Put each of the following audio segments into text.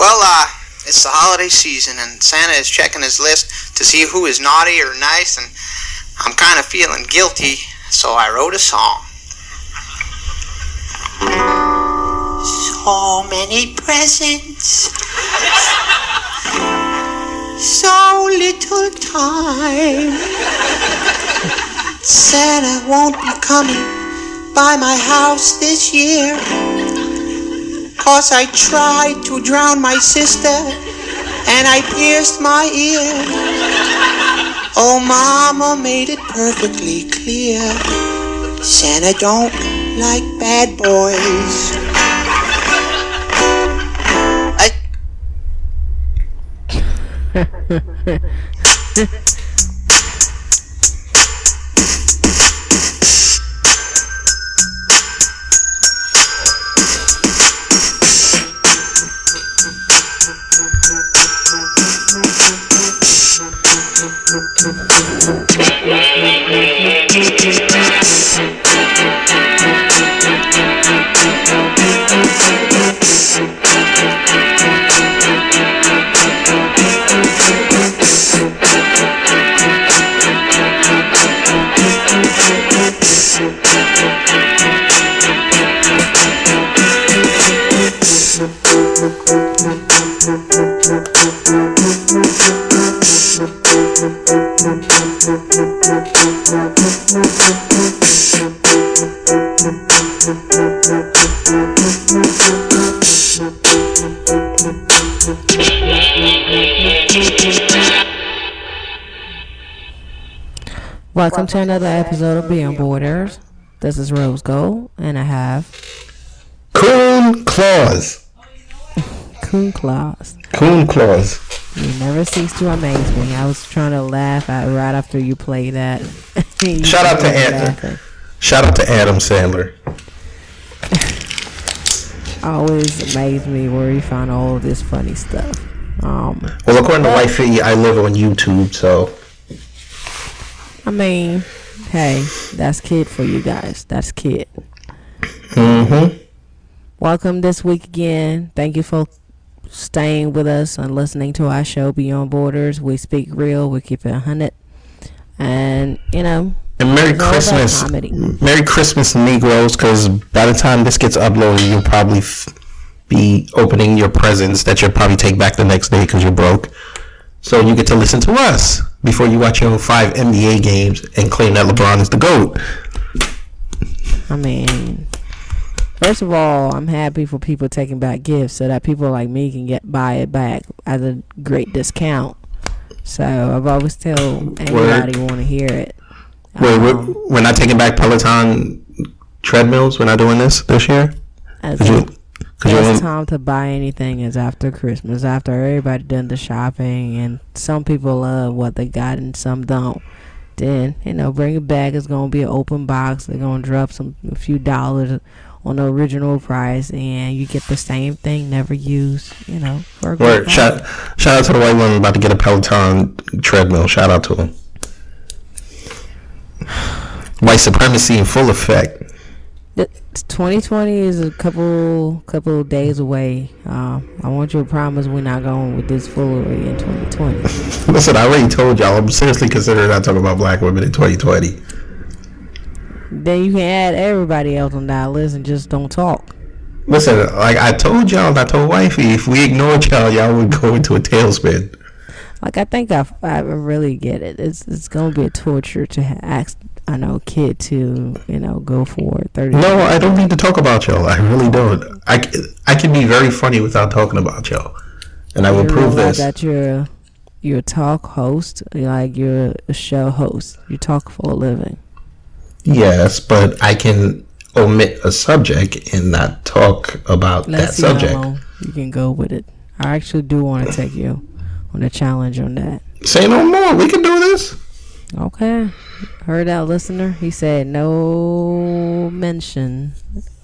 Well, uh, it's the holiday season, and Santa is checking his list to see who is naughty or nice, and I'm kind of feeling guilty, so I wrote a song. So many presents, so little time. Santa won't be coming by my house this year. Cause I tried to drown my sister and I pierced my ear. Oh, Mama made it perfectly clear. Santa don't like bad boys. I Thank Welcome to another episode of Beyond Borders. This is Rose Gold, and I have Coon Claus. Coon Claus. Coon Claus. You never cease to amaze me. I was trying to laugh at right after you played that. Shout out to Adam. Shout out to Adam Sandler. Always amaze me where you find all of this funny stuff. Um, Well, according to Wifey, I live on YouTube, so I mean, hey, that's kid for you guys. That's kid. mm-hmm. Welcome this week again. Thank you for staying with us and listening to our show Beyond Borders. We speak real. We keep it a hundred, and you know, And Merry It's all about Christmas. Merry Christmas, Negroes, because by the time this gets uploaded, you'll probably f- be opening your presents that you'll probably take back the next day because you're broke. So you get to listen to us before you watch your five NBA games and claim that LeBron is the GOAT. I mean, first of all, I'm happy for people taking back gifts so that people like me can get buy it back at a great discount. So I've always tell anybody want to hear it. Wait, we're, Um, we're not taking back Peloton treadmills. We're not doing this this year. as Cause you, best time to buy anything is after Christmas, after everybody done the shopping, and some people love what they got and some don't. Then you know, bring it back. It's gonna be an open box. They're gonna drop some a few dollars on the original price, and you get the same thing, never used. You know, for a Word. Shout, shout out to the white woman about to get a Peloton treadmill. Shout out to him. White supremacy in full effect. 2020 is a couple couple days away. Uh, I want you to promise we're not going with this foolery in 2020. Listen, I already told y'all. I'm seriously considering not talking about black women in 2020. then you can add everybody else on that list and just don't talk. Listen, like I told y'all, I told wifey, if we ignored y'all, y'all would go into a tailspin. Like I think I, I really get it. It's it's gonna be a torture to ask I know a kid to you know go for. Thirty. No, I don't need to talk about y'all. I really don't. I I can be very funny without talking about y'all, and I will prove this. That you're you're a talk host, like you're a show host. You talk for a living. Yes, but I can omit a subject and not talk about Let's that subject. you can go with it. I actually do want to take you on a challenge on that. Say no more. We can do this. Okay. Heard that listener? He said no mention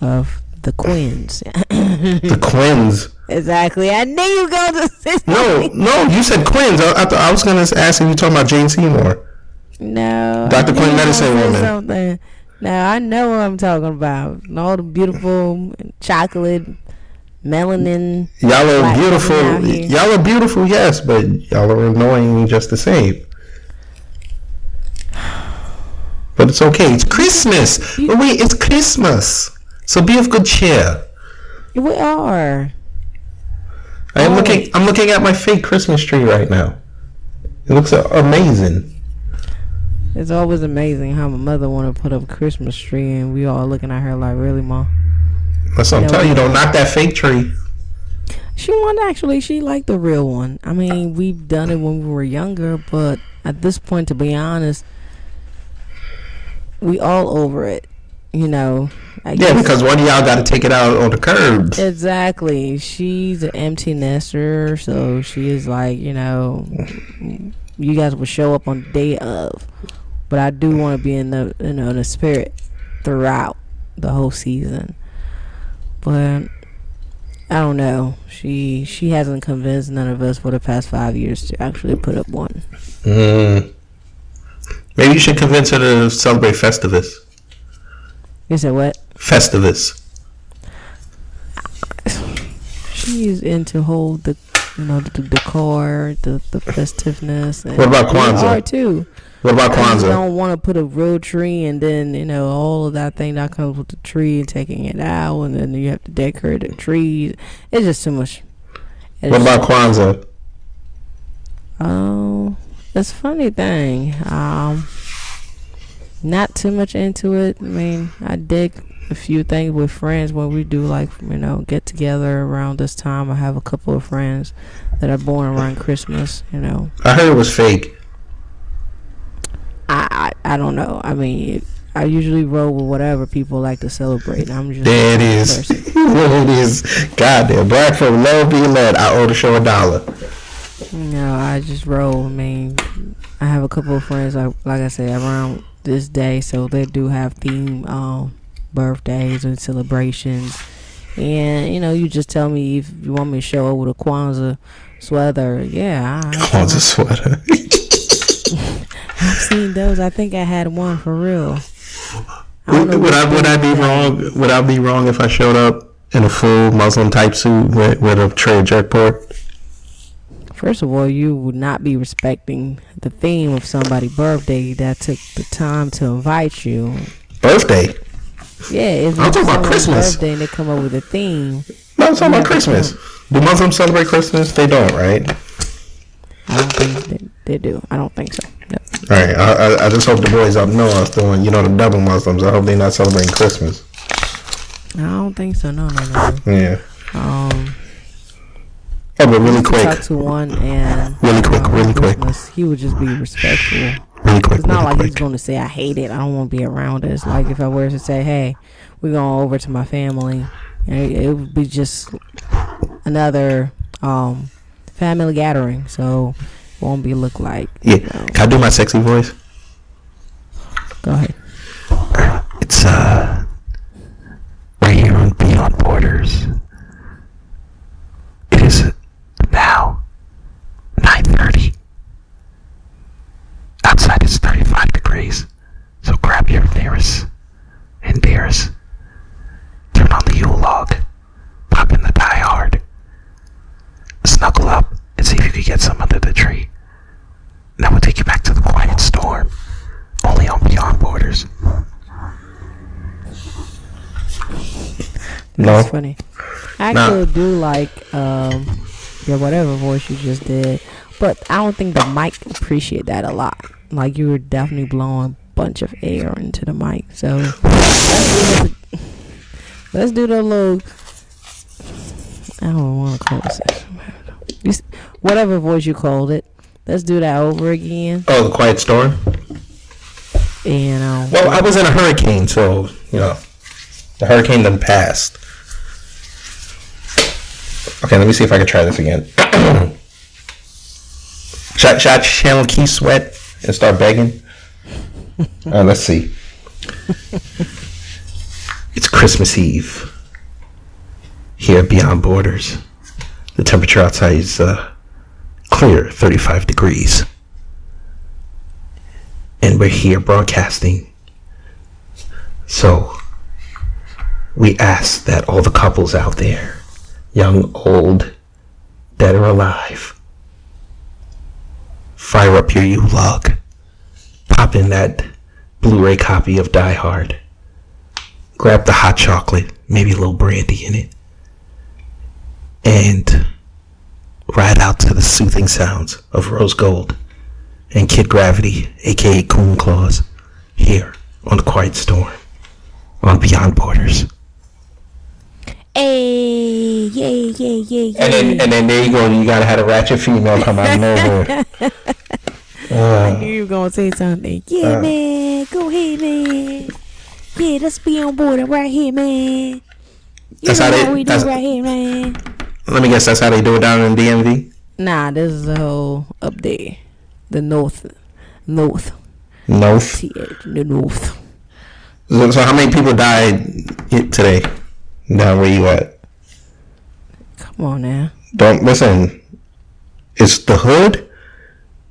of the Quins. The Quins. exactly. I knew you go to say No, no, you said Quins. I, I, I was gonna ask if you talking about Jane Seymour. No. Dr. Quinn, medicine woman. Something. Now I know what I'm talking about. All the beautiful chocolate melanin. Y'all are black women out beautiful. Y'all are beautiful, yes, but y'all are annoying just the same. But it's okay. It's Christmas. You- Wait, it's Christmas. So be of good cheer. We are. I am Oh. looking. I'm looking at my fake Christmas tree right now. It looks amazing. It's always amazing how my mother want to put up a Christmas tree and we all looking at her like, really, mom? That's what I'm telling you. Don't knock that fake tree. She wanted actually. She liked the real one. I mean, we've done it when we were younger, but at this point, to be honest, we all over it. You know. I Yeah, guess- because one of y'all got to take it out on the curbs. Exactly. She's an empty nester, so she is like, you know, you guys will show up on the day of, but I do want to be in the, you know, in the spirit throughout the whole season. But I don't know. She she hasn't convinced none of us for the past five years to actually put up one. Mm. Maybe you should convince her to celebrate Festivus. You said what? Festivus. She's into whole the, you know, the, the decor, the the festiveness. And What about Kwanzaa? are too. What about Kwanzaa? I just don't want to put a real tree and then you know all of that thing that comes with the tree and taking it out and then you have to decorate the trees. It's just too much. It's What about Kwanzaa? Oh, it's a funny thing. Um, not too much into it. I mean, I dig a few things with friends when we do like you know get together around this time. I have a couple of friends that are born around Christmas. You know, I heard it was fake. I I, I don't know. I mean. I usually roll with whatever people like to celebrate. I'm just There it is. there it is. Goddamn. Black folk love being led. I owe the show a dollar. No, I just roll. I mean, I have a couple of friends, like like I said, around this day, so they do have theme um, birthdays and celebrations. And you know, you just tell me if you want me to show up with a Kwanzaa sweater. Yeah, I, Kwanzaa sweater. I've seen those. I think I had one for real. I would, would I would I be wrong? Would I be wrong if I showed up in a full Muslim type suit with, with a tray of jerk pork? First of all, you would not be respecting the theme of somebody's birthday that took the time to invite you. Birthday? Yeah, if I'm talking about Christmas. birthday and they come up with a theme, No, I'm talking about Christmas. Do Muslims celebrate Christmas? They don't, right? I don't think they, they do. I don't think so. No. All right. I, I, I just hope the boys up north doing, you know, the double Muslims. I hope they're not celebrating Christmas. I don't think so. No, no, no. Yeah. Um, Oh, but really quick, talked to one and Really quick, uh, really quick. He would just be respectful. Really quick, It's not really like he's going to say I hate it. I don't want to be around it. It's like if I were to say, "Hey, we're going over to my family," it, it would be just another um family gathering. So it won't be look like. Yeah. you know. Can I do my sexy voice? Go ahead. It's uh right here on Beyond Borders. It is now nine thirty. Outside it's thirty-five degrees. So grab your nearest and dearest. Turn on the Yule log. Pop in the die hard. Snuggle up and see if you can get some under the tree. Now we'll take you back to the quiet storm. Only on Beyond Borders. No. That's funny. I Nah. actually do like um your whatever voice you just did, but I don't think the mic appreciate that a lot. Like you were definitely blowing a bunch of air into the mic. So let's do the, let's do the little. I don't want to call s- Whatever voice you called it. Let's do that over again. Oh, the quiet storm. And um, Well, I was in a hurricane, so you know, the hurricane then passed. Okay, let me see if I can try this again. should, should I channel Keith Sweat and start begging? uh, let's see. it's Christmas Eve here at Beyond Borders. The temperature outside is uh, clear, 35 degrees. And we're here broadcasting. So we ask that all the couples out there young, old, dead or alive. Fire up your Yule log. Pop in that Blu-ray copy of Die Hard. Grab the hot chocolate, maybe a little brandy in it. And ride out to the soothing sounds of Rose Gold and Kid Gravity, aka Coon Claws, here on the Quiet Storm on Beyond Borders. Hey, yeah, yeah, yeah, yeah. And then, and then there you go. You gotta have a ratchet female come out of nowhere. Uh, you were gonna say something. Yeah, Uh. man. Go ahead, man. Yeah, let's be on board right here, man. You That's know how they- what we do right here, man. let me guess. That's how they do it down in DMV. Nah, this is the whole up there. The north. North. North. The north. So, so how many people died today? Down where you at? Come on now. Don't listen. It's the hood.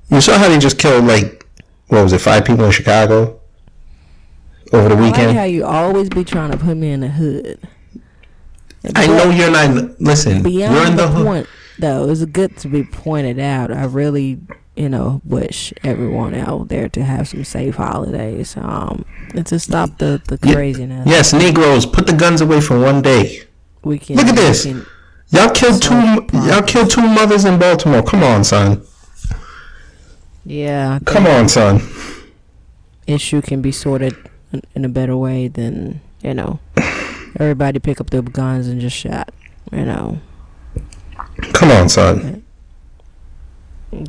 You saw how they just killed like what was it? Five people in Chicago over the I like weekend. how you always be trying to put me in the hood. I know you're not. Listen, Beyond you're in the, the hood. point, though, it's good to be pointed out. I really, you know, wish everyone out there to have some safe holidays. Um, and to stop the the craziness. Yes, Negroes, put the guns away for one day. We can Look at this. can- Y'all killed two. Solve Y'all killed two mothers in Baltimore. Come on, son. yeah, Come on, son. issue can be sorted in, in a better way than you know. Everybody pick up their guns and just shot. You know. Come on, son.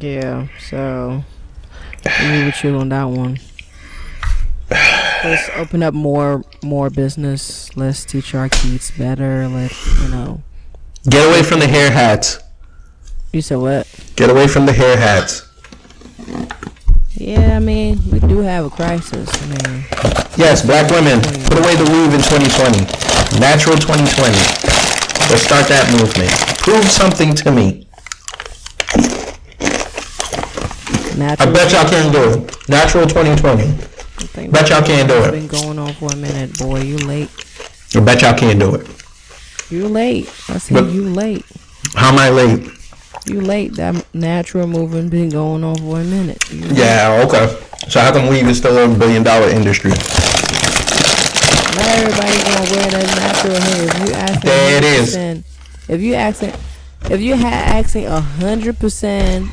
Yeah. So, agree with you on that one. Let's open up more more business. Let's teach our kids better. Let you know. Get away from the hair hats. You said what? Get away from the hair hats. Yeah, I mean we do have a crisis. I mean, Yes, black women, put away the weave in 2020. Natural 2020. Let's start that movement. Prove something to me. I bet y'all can't do it. Natural 2020. thing bet y'all can't do it. Been going on for a minute, boy. You late. I bet y'all can't do it. You late. I said But- you late. How am I late? You late. That natural movement been going on for a minute. You late. Yeah, okay. So how come weave is still a billion dollar industry? Not everybody gonna wear that natural hair. If you asking, There it is. If you asking, if you had asking a hundred percent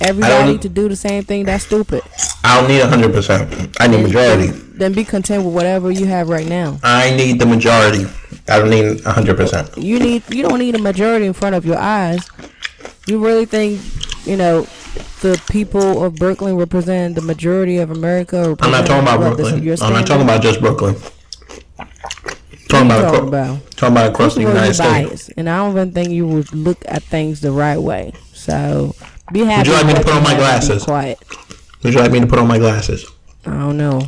everybody need- to do the same thing, that's stupid. I don't need 100%. I need a majority. Then be content with whatever you have right now. I need the majority. I don't need 100%. You need, you don't need a majority in front of your eyes. You really think, you know, the people of Brooklyn represent the majority of America? Or I'm not talking about Brooklyn. your I'm not talking about just Brooklyn. Talking about, talking acro- about? talking about across the First of all, United States. biased, and I don't even think you would look at things the right way. So be happy. Would you like me to put on my you have and be glasses? Quiet. Would you like me to put on my glasses? I don't know.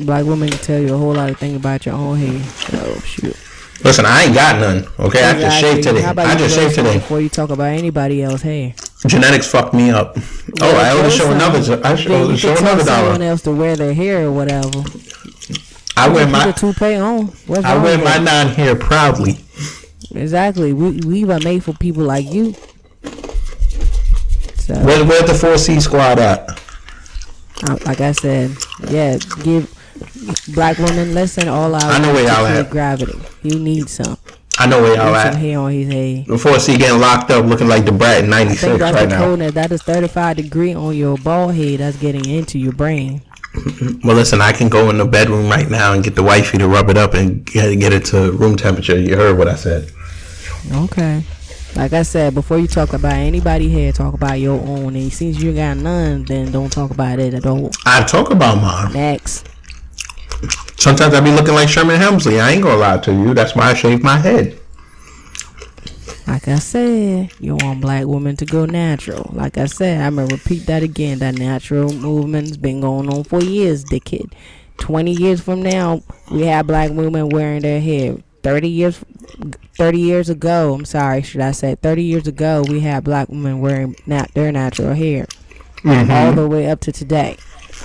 Black women can tell you a whole lot of things about your own hair. Oh shoot. Listen, I ain't got none. Okay, I just shaved today. I just shaved today. before you talk about anybody else, hair? Genetics fucked me up. Oh, I Grow always show another. I show, you show another someone dollar. else to wear their hair or whatever. I wear my the toupee on. What's I wear my non hair proudly. Exactly. We we were made for people like you. So. Where where the four C squad at? Uh, like I said, yeah, give black women listen all out. I know where y'all at. Gravity. He needs some. I know where y'all Need some at. hair on his head. The four C getting locked up, looking like the brat in '96 that's right now. That is 35 degree on your bald head. That's getting into your brain. Well, listen, I can go in the bedroom right now and get the wifey to rub it up and get, get it to room temperature. You heard what I said. Okay. Like I said, before you talk about anybody here, talk about your own. And since you got none, then don't talk about it at all. I talk about mine. Next. Sometimes I be looking like Sherman Hemsley. I ain't gonna lie to you. That's why I shave my head. Like I said, you want black women to go natural. Like I said, I'm gonna repeat that again. That natural movement's been going on for years, dickhead. Twenty years from now, we have black women wearing their hair. Thirty years, thirty years ago, I'm sorry, should I say? Thirty years ago, we had black women wearing their natural hair, mm-hmm. all the way up to today.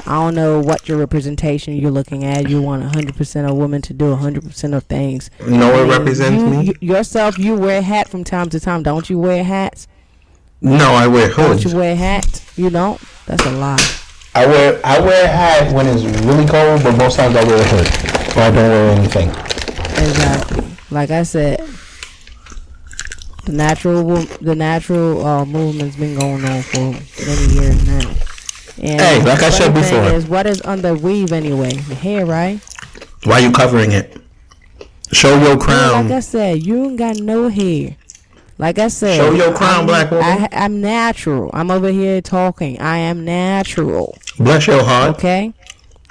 I don't know what your representation you're looking at. You want 100% of women to do 100% of things. no know I what mean, represents you, me? you- yourself, you wear a hat from time to time. Don't you wear hats? no, I wear Don't hoods. you wear hats? You don't? That's a lie. I wear I wear a hat when it's really cold, but most times I wear a hood. Or I don't wear anything. Exactly. Like I said, the natural the natural uh, movement's been going on for many years now. And Hey, like I said before. is, what is under weave anyway? The hair, right? Why you covering it? Show your crown. like. I said, you ain't got no hair. Like I said, Show your crown, I'm, black woman. I, I'm natural. I'm over here talking. I am natural. Bless your heart. Okay,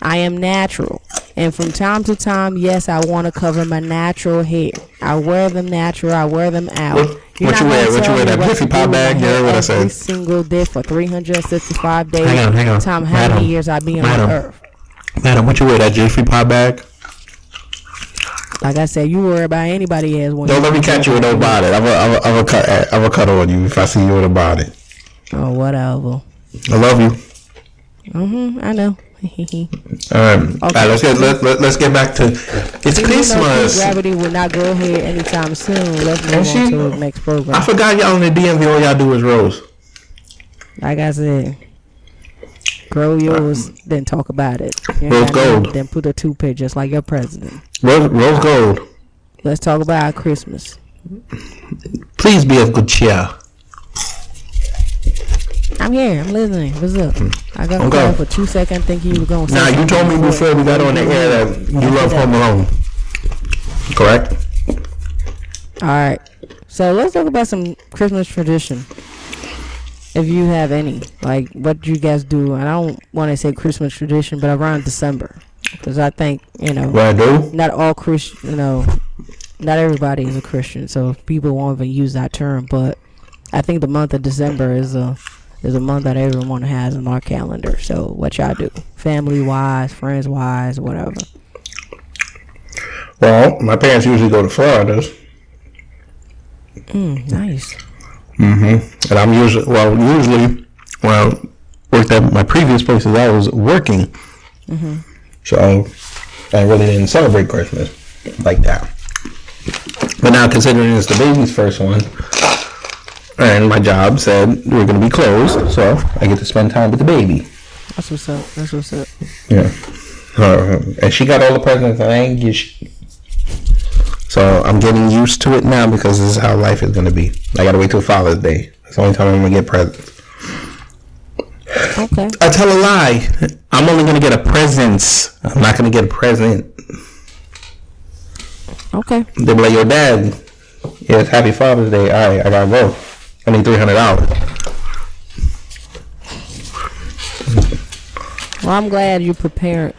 I am natural. And from time to time, yes, I want to cover my natural hair. I wear them natural. I wear them out. What- You're what you wear? What you wear? That to Pop do with my bag? Heard what I Every said. single day for 365 days. Hang on, hang on. Time how many Madam, years I be on madam. earth. Madam, what you wear? That Jiffy Pop bag? Like I said, you worry about anybody else. Don't let me catch you with no bonnet. I'm a, I'm a, I'm a cut. I'm a cut on you if I see you with a bonnet. Oh, whatever. I love you. Mhm, I know. All right. All right. Let's get let, let, let's get back to it's Even though Christmas. Gravity will not go here anytime soon. Let's move And on she- to the next program. I forgot y'all in the DMV. All y'all do is rose. Like I said, grow yours, uh, then talk about it. You Rose gold. Then put a toothpick just like your president. Rose, rose gold. Let's talk about our Christmas. Please be of good cheer. I'm here. I'm listening. What's up? Hmm. I got Okay. for two seconds thinking you were going to say Now you told me before we got on the air that you love Home Alone. Correct. All right. So let's talk about some Christmas tradition. If you have any, like what do you guys do, and I don't want to say Christmas tradition, but around December, because I think you know What I do? not all Christian, you know, not everybody is a Christian, so people won't even use that term. But I think the month of December is a is a month that everyone has in our calendar. So what y'all do, family wise, friends wise, whatever. Well, my parents usually go to Florida's. Mm, nice. Mm-hmm. And I'm usually well, usually when I worked at my previous places, I was working, Mhm. so I really didn't celebrate Christmas like that. But now, considering it's the baby's first one, and my job said we're going to be closed, so I get to spend time with the baby. That's what's up. That's what's up. Yeah. Uh, and she got all the presents, and I ain't get sh- So I'm getting used to it now because this is how life is going to be. I got to wait till Father's Day. That's the only time I'm going to get presents. Okay. I tell a lie. I'm only going to get a presents. I'm not going to get a present. Okay. They'll be like, your dad. Yes, happy Father's Day. All right, I got to go. I need $300. Well, I'm glad you prepared.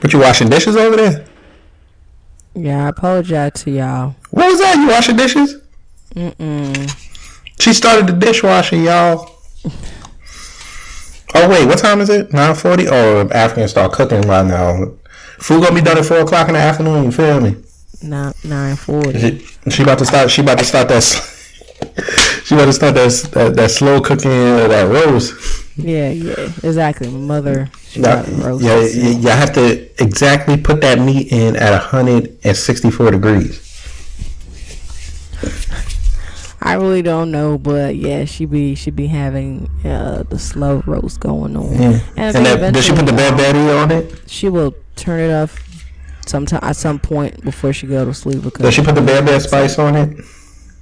But you washing dishes over there? Yeah, I apologize to y'all. What was that? You washing dishes? Mm-mm. She started the dishwasher, y'all. Oh wait, what time is it? Nine forty. Oh, Africans start cooking right now. Food gonna be done at four o'clock in the afternoon. You feel me? Not nine forty. She, she about to start. She about to start that. She about to start that that, that slow cooking of that roast. Yeah, yeah, exactly. My mother, she Yeah, got roast. yeah, you, you have to exactly put that meat in at hundred and sixty-four degrees. I really don't know, but yeah, she be she be having uh, the slow roast going on. Yeah. And, And that, does she put the bad battery on it? She will turn it off sometime at some point before she go to sleep. Because Does she put the berbere spice on it?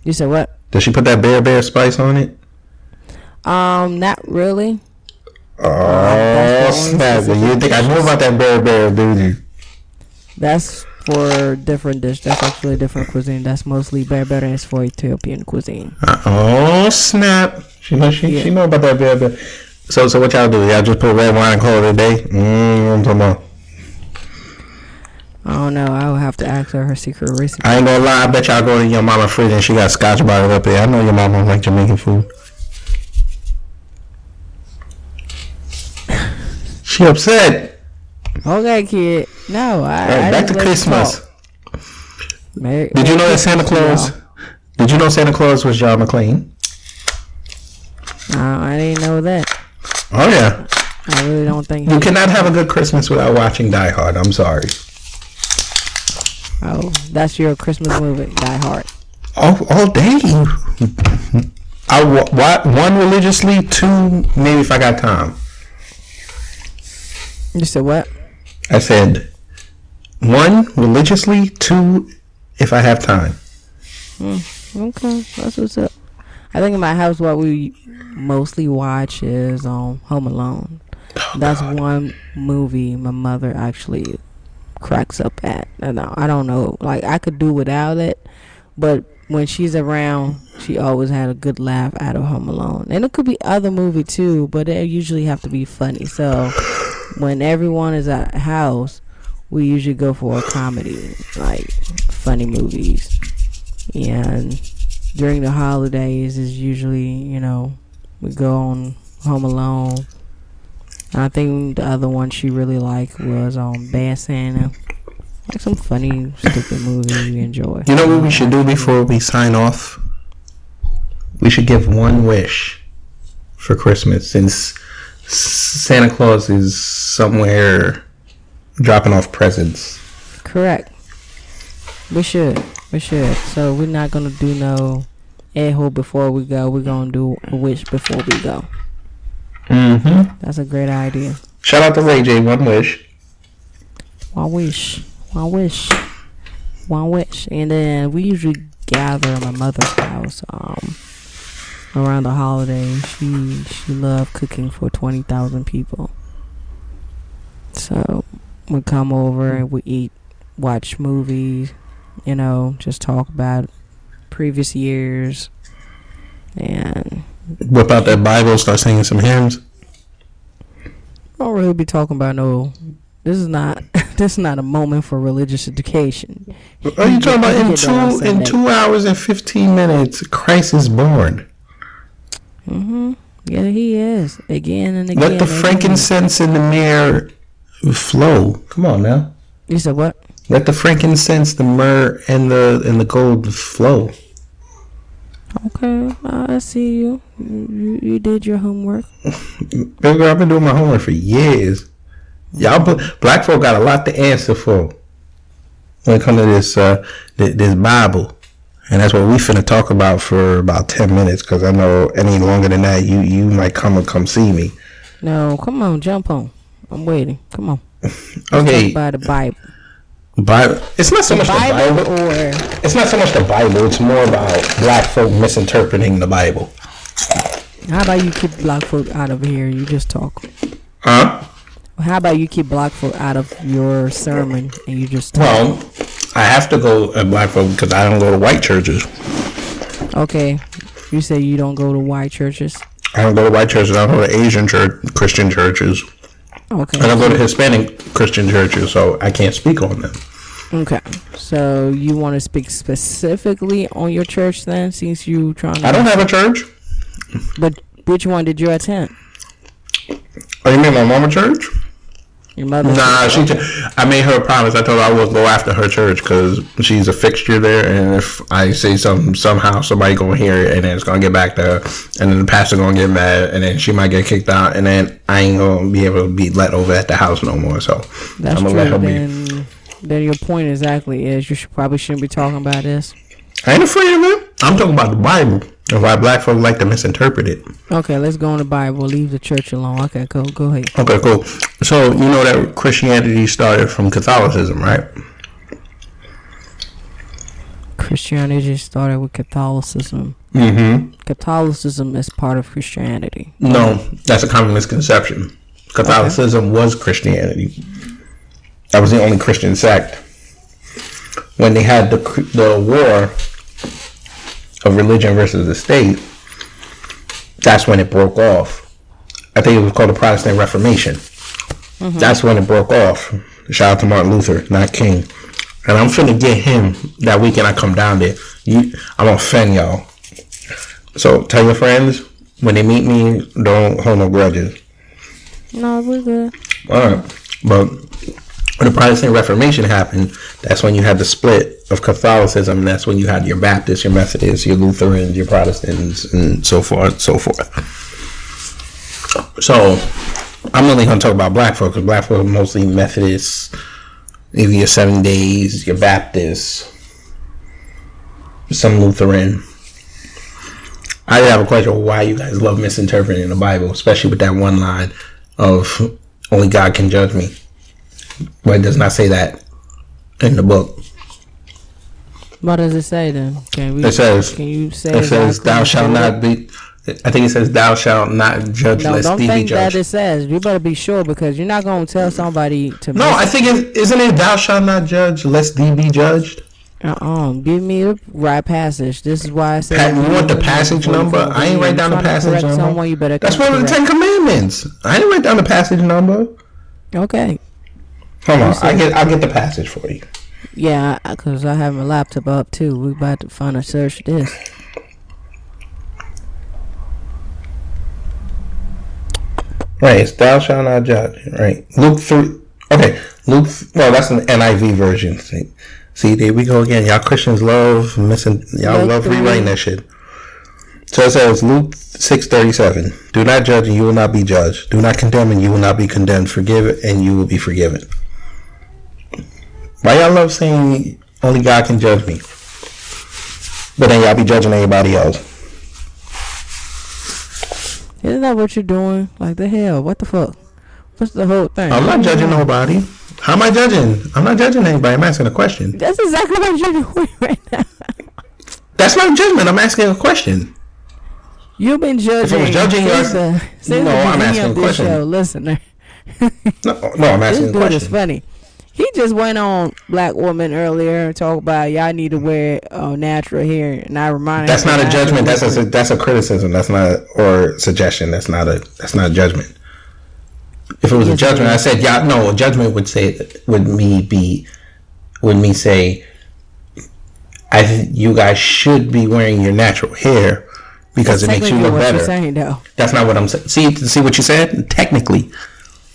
You said what? Does she put that berbere spice on it? Um, not really. Oh only snap! You think I knew about that berbere, dude? you? That's for different dish. That's actually a different cuisine. That's mostly berbere is for Ethiopian cuisine. Oh snap! She know she, Yeah. she know about that berbere. So so what y'all do? Y'all just put red wine and call it a day? Mm, I'm talking about. I don't know. I would have to ask her her secret recipe. I ain't gonna lie. I bet y'all go to your mama fridge and she got scotch bottle up there. I know your mama don't like Jamaican food. She upset. Okay, kid. No, I. Hey, I back to Christmas. Merry- Did you know that Santa Claus? Did you know Santa Claus was John McClane? Uh, I didn't know that. Oh yeah. I really don't think. You cannot have a good Christmas without watching Die Hard. I'm sorry. Oh, that's your Christmas movie, Die Hard. All, all day. I wa- one religiously, two maybe if I got time. You said what? I said one religiously, two if I have time. Okay, that's what's up. I think in my house, what we mostly watch is um Home Alone. That's one movie my mother actually cracks up at. I I don't know, like I could do without it, but when she's around, she always had a good laugh out of Home Alone. And it could be other movie too, but they usually have to be funny. So when everyone is at house, we usually go for a comedy, like funny movies. And during the holidays is usually, you know, we go on Home Alone. I think the other one she really liked was um Bad Santa. Like some funny, stupid movie we enjoy. You know what we should do before we sign off? We should give one wish for Christmas since Santa Claus is somewhere dropping off presents. Correct. We should. We should. So we're not gonna do no echo before we go. We're gonna do a wish before we go. Mm-hmm. That's a great idea. Shout out to Ray J. One wish. One wish. One wish. One wish. And then we usually gather at my mother's house um around the holidays. She she loved cooking for twenty thousand people. So we come over and we eat, watch movies, you know, just talk about previous years and Whip out that Bible, start singing some hymns. I don't really be talking about no this is not this is not a moment for religious education. Are you talking about in Get that on two in two hours and fifteen minutes? Christ is born. Mm-hmm. Yeah, he is. Again and again. Let the frankincense and the myrrh flow. Come on now. You said what? Let the frankincense, the myrrh, and the and the gold flow. Okay, I see you. You, you, did your homework. Baby girl, I've been doing my homework for years. Y'all, black folk got a lot to answer for when it comes to this uh, thi- this Bible, and that's what we finna talk about for about ten minutes. Cause I know any longer than that, you you might come and come see me. No, come on, jump on. I'm waiting. Come on. Okay, about the Bible. Bible. It's not so much the Bible Bible. or It's not so much the Bible. It's more about black folk misinterpreting the Bible. how about you keep black folk out of here? You just talk. Huh? How about you keep black folk out of your sermon and you just talk? Well, I have to go at black folk because I don't go to white churches. Okay. You say you don't go to white churches. I don't go to white churches. I don't go to Asian church, Christian churches. Oh, okay. I don't go to Hispanic Christian churches, so I can't speak on them. Okay. So you want to speak specifically on your church then, since you trying to. I don't have a church. But which one did you attend? Oh, you mean my mama church? Your mother. Nah, she. I made her a promise. I told her I would go after her church because she's a fixture there, and if I say something somehow, somebody gonna hear it, and then it's gonna get back to her, and then the pastor gonna get mad, and then she might get kicked out, and then I ain't gonna be able to be let over at the house no more. So That's I'm gonna true. let her be. Then, then your point exactly is you should probably shouldn't be talking about this. I ain't afraid of it. I'm talking about the Bible and why black folk like to misinterpret it. Okay, let's go on the Bible. Leave the church alone. Okay, go go ahead. Okay, cool. So you know that Christianity started from Catholicism, right? Christianity started with Catholicism. Mm-hmm. Catholicism is part of Christianity. No, that's a common misconception. Catholicism was Christianity. That was the only Christian sect. When they had the the war of religion versus the state, that's when it broke off. I think it was called the Protestant Reformation. Mm-hmm. That's when it broke off. Shout out to Martin Luther, not King. And I'm finna get him that weekend I come down there. You, I'm gonna offend y'all. So tell your friends when they meet me, don't hold no grudges. No, we're good. All right, but when the Protestant Reformation happened, that's when you had the split of Catholicism. And that's when you had your Baptists, your Methodists, your Lutherans, your Protestants, and so forth, and so forth. So I'm only going to talk about black folk because black folk are mostly Methodists, maybe your Seven Days, your Baptists, some Lutheran. I have a question why you guys love misinterpreting the Bible, especially with that one line of only God can judge me. But it does not say that in the book. What does it say then? Can we? It says, Can you say? it says, thou shalt not be, I think it says, thou shalt not judge No, lest don't thee be think that it says. You better be sure because you're not going to tell somebody to. No, I think it isn't it thou shalt not judge lest thee be judged. Uh uh Give me the right passage. This is why I said. You want the passage number? I ain't write down the passage number. Someone you better. That's one of the. Ten Commandments. I didn't write down the passage number. Okay. Hold on, I get I'll get the passage for you. Yeah, because I have my laptop up too. We about to find a search this. Right, it's thou shalt not judge. Right, Luke three. Okay, Luke. Well, that's an NIV version. See, see, there we go again. Y'all Christians love missing. Y'all Luke love rewriting that shit. So it says Luke six thirty seven. Do not judge, and you will not be judged. Do not condemn, and you will not be condemned. Forgive, and you will be forgiven. Why y'all love saying only God can judge me? But then y'all be judging everybody else. Isn't that what you're doing? Like the hell? What the fuck? What's the whole thing? I'm not judging nobody. How am I judging? I'm not judging anybody. I'm asking a question. That's exactly what you're doing right now. That's not judgment. I'm asking a question. You've been judging. If I was judging since us- the, since No, I'm asking a question. Show. Listener, No, no, I'm this asking a dude is question. funny. He just went on Black Woman earlier and talked about y'all need to wear uh, natural hair, and I reminded. That's not a judgment. That's a that's a criticism. That's not or suggestion. That's not a that's not a judgment. If it was a Yes, it judgment, I said, yeah, no. A judgment would say would me be would me say, I think you guys should be wearing your natural hair because it makes you look better. saying though. That's not what I'm saying. See, see what you said. Technically,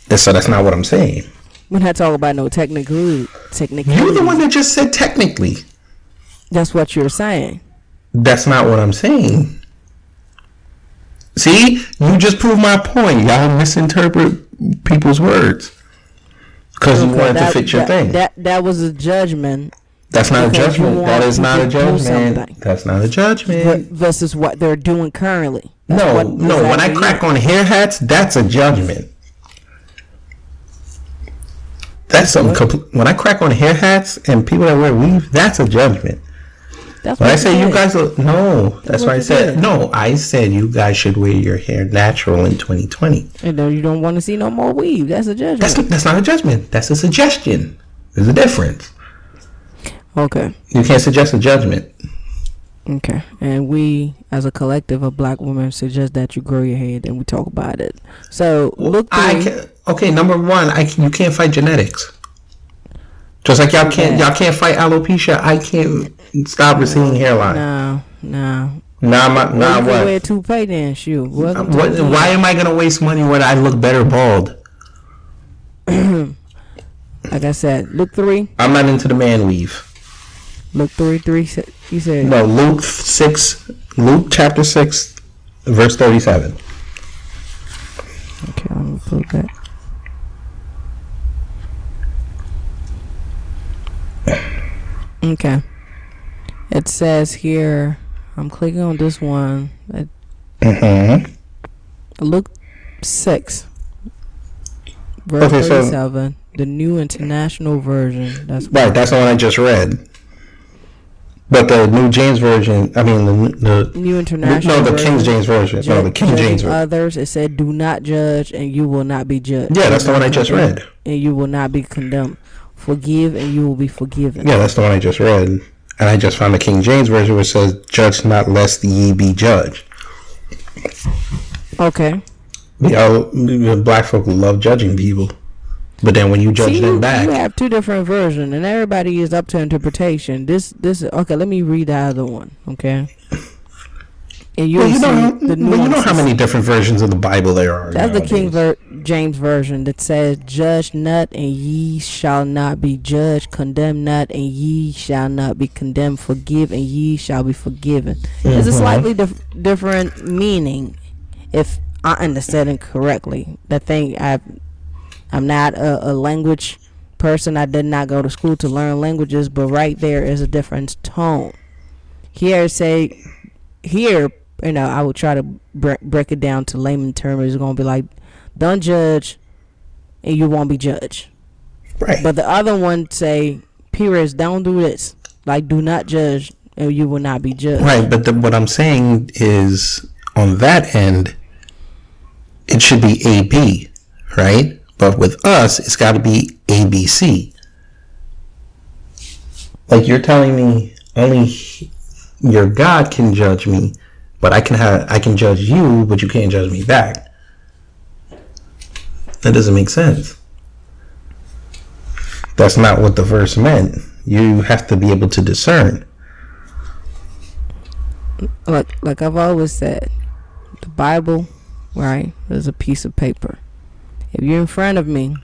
that's, so that's not what I'm saying. We're not talking about no technically. Technically, You're the one that just said technically. That's what you're saying. That's not what I'm saying. See, you just proved my point. Y'all misinterpret people's words because you wanted that, to fit your that, thing. That that was a judgment That's not a because judgment. That is not a people to do judgment. That's not a judgment. versus what they're doing currently. That's No, what no. When I crack on hair hats, that's a judgment. That's some compl- when I crack on hair hats and people that wear weave, that's a judgment. That's When what I say you guys, are, no, that's what why I said did. no. I said you guys should wear your hair natural in 2020. and then you don't want to see no more weave. That's a judgment. That's that's not a judgment. That's a suggestion. There's a difference. okay. You can't suggest a judgment. Okay. And we, as a collective of black women, suggest that you grow your hair and we talk about it. So look I can, okay. Number one, I can, you can't fight genetics. Just like y'all can't Yeah. y'all can't fight alopecia. I can't stop receding hairline. No, no. Nah, my, Well, nah, can what? wear toupee then, shoot. What? Uh, why am I gonna waste money when I look better bald? Like I said, Luke three. I'm not into the man weave. Luke three, three. You said No, Luke six, Luke chapter six, verse thirty-seven. Okay, let me put that. Okay. It says here, I'm clicking on this one. It, Mm-hmm. Luke 6, verse Okay, so- 37, the New International Version. That's Right, that's the one I just read. But the New James version, I mean the the New International no the Version. King James version, no the King James version. Others, it said, "Do not judge, and you will not be judged." Yeah, that's the one I just read. And you will not be condemned. Forgive, and you will be forgiven. Yeah, that's the one I just read, and I just found the King James version which says, "Judge not, lest ye be judged." Okay. We all we- black folk love judging people, but then when you judge See, them back, you have two different versions, and everybody is up to interpretation. This, this, okay. Let me read the other one. Okay. And you well, you see know, how, the well, you know how many different versions of the Bible there are. That's the King nowadays. ver- James version that says, "Judge not, and ye shall not be judged; condemn not, and ye shall not be condemned; forgive, and ye shall be forgiven." It's a Mhm. slightly dif- different meaning. If I understood it correctly. The thing I, I'm not a, a language person. I did not go to school to learn languages, but right there is a different tone. Here, say, here, you know, I would try to bre- break it down to layman terms. It's gonna be like, don't judge, and you won't be judged. Right. But the other one say, periods, don't do this. Like, do not judge, and you will not be judged. Right, but the, what I'm saying is on that end, it should be AB, right? But with us, it's got to be ABC. Like you're telling me only your God can judge me, but I can have I can judge you, but you can't judge me back. That doesn't make sense. That's not what the verse meant. You have to be able to discern. like like I've always said, the Bible, right, is a piece of paper. If you're in front of me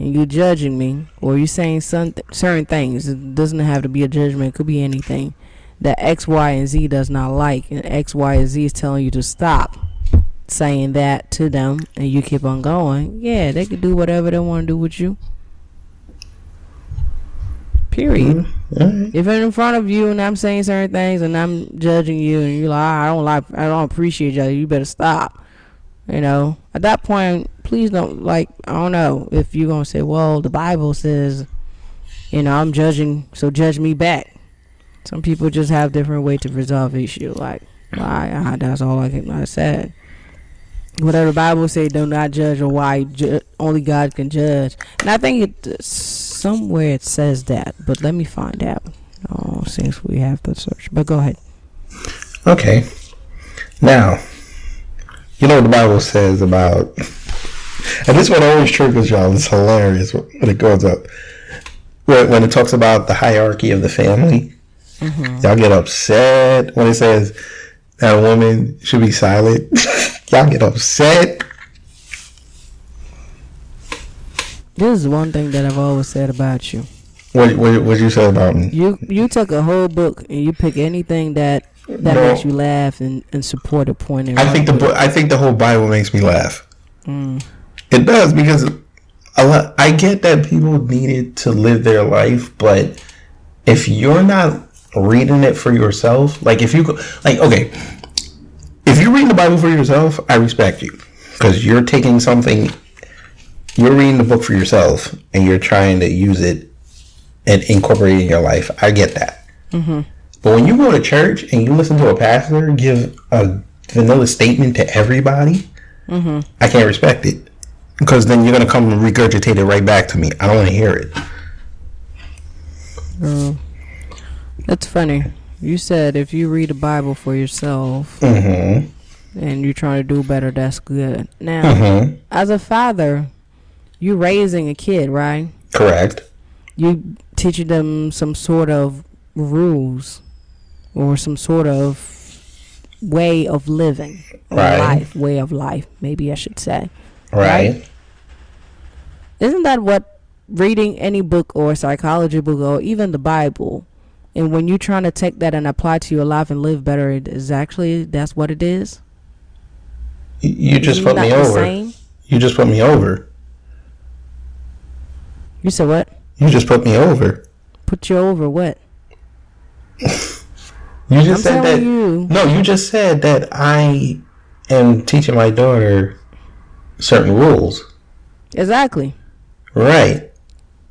and you're judging me, or you're saying some certain things, it doesn't have to be a judgment. It could be anything that X, Y, and Z does not like, and X, Y, and Z is telling you to stop saying that to them, and you keep on going. Yeah, they can do whatever they want to do with you. Period. Alright. If I'm in front of you and I'm saying certain things and I'm judging you and you're like, "Ah, I don't like, I don't appreciate you, you better stop. You know, at that point, please don't like. I don't know if you're gonna say, well, the Bible says, you know, I'm judging, so judge me back. Some people just have different way to resolve issue. Like, why? Ah, that's all I can. I said. Whatever the Bible say, do not judge, or why ju- only God can judge. And I think it somewhere it says that, but let me find out. Oh, since we have the search, but go ahead. Okay. Now, you know what the Bible says about, and this one always triggers y'all. It's hilarious when it goes up. When, when it talks about the hierarchy of the family, mm-hmm. y'all get upset when it says that a woman should be silent. y'all get upset. This is one thing that I've always said about you. What what what you say about me? You you took a whole book and you pick anything that that No. makes you laugh and, and support a point. I think the with it. bo- I think the whole Bible makes me laugh. Mm. It does because a lot, I get that people needed to live their life, but if you're not reading it for yourself, like if you go, like okay, if you're reading the Bible for yourself, I respect you because you're taking something, you're reading the book for yourself, and you're trying to use it and incorporate it in your life. I get that. But when you go to church and you listen to a pastor give a vanilla statement to everybody, I can't respect it because then you're gonna come and regurgitate it right back to me. I don't want to hear it. Mm. That's funny. You said if you read the Bible for yourself Mm-hmm. and you're trying to do better, that's good. Now, Mm-hmm. as a father, you're raising a kid, right? Correct. You teaching them some sort of rules or some sort of way of living, Right. life, way of life, maybe I should say. Right. Isn't that what reading any book or psychology book or even the Bible, and when you're trying to take that and apply to your life and live better, it is actually that's what it is. You just put me over. same? You just put me over. You said what? You just put me over. Put you over what? You just I'm said that. you. No, you just said that I am teaching my daughter certain rules. Exactly. Right.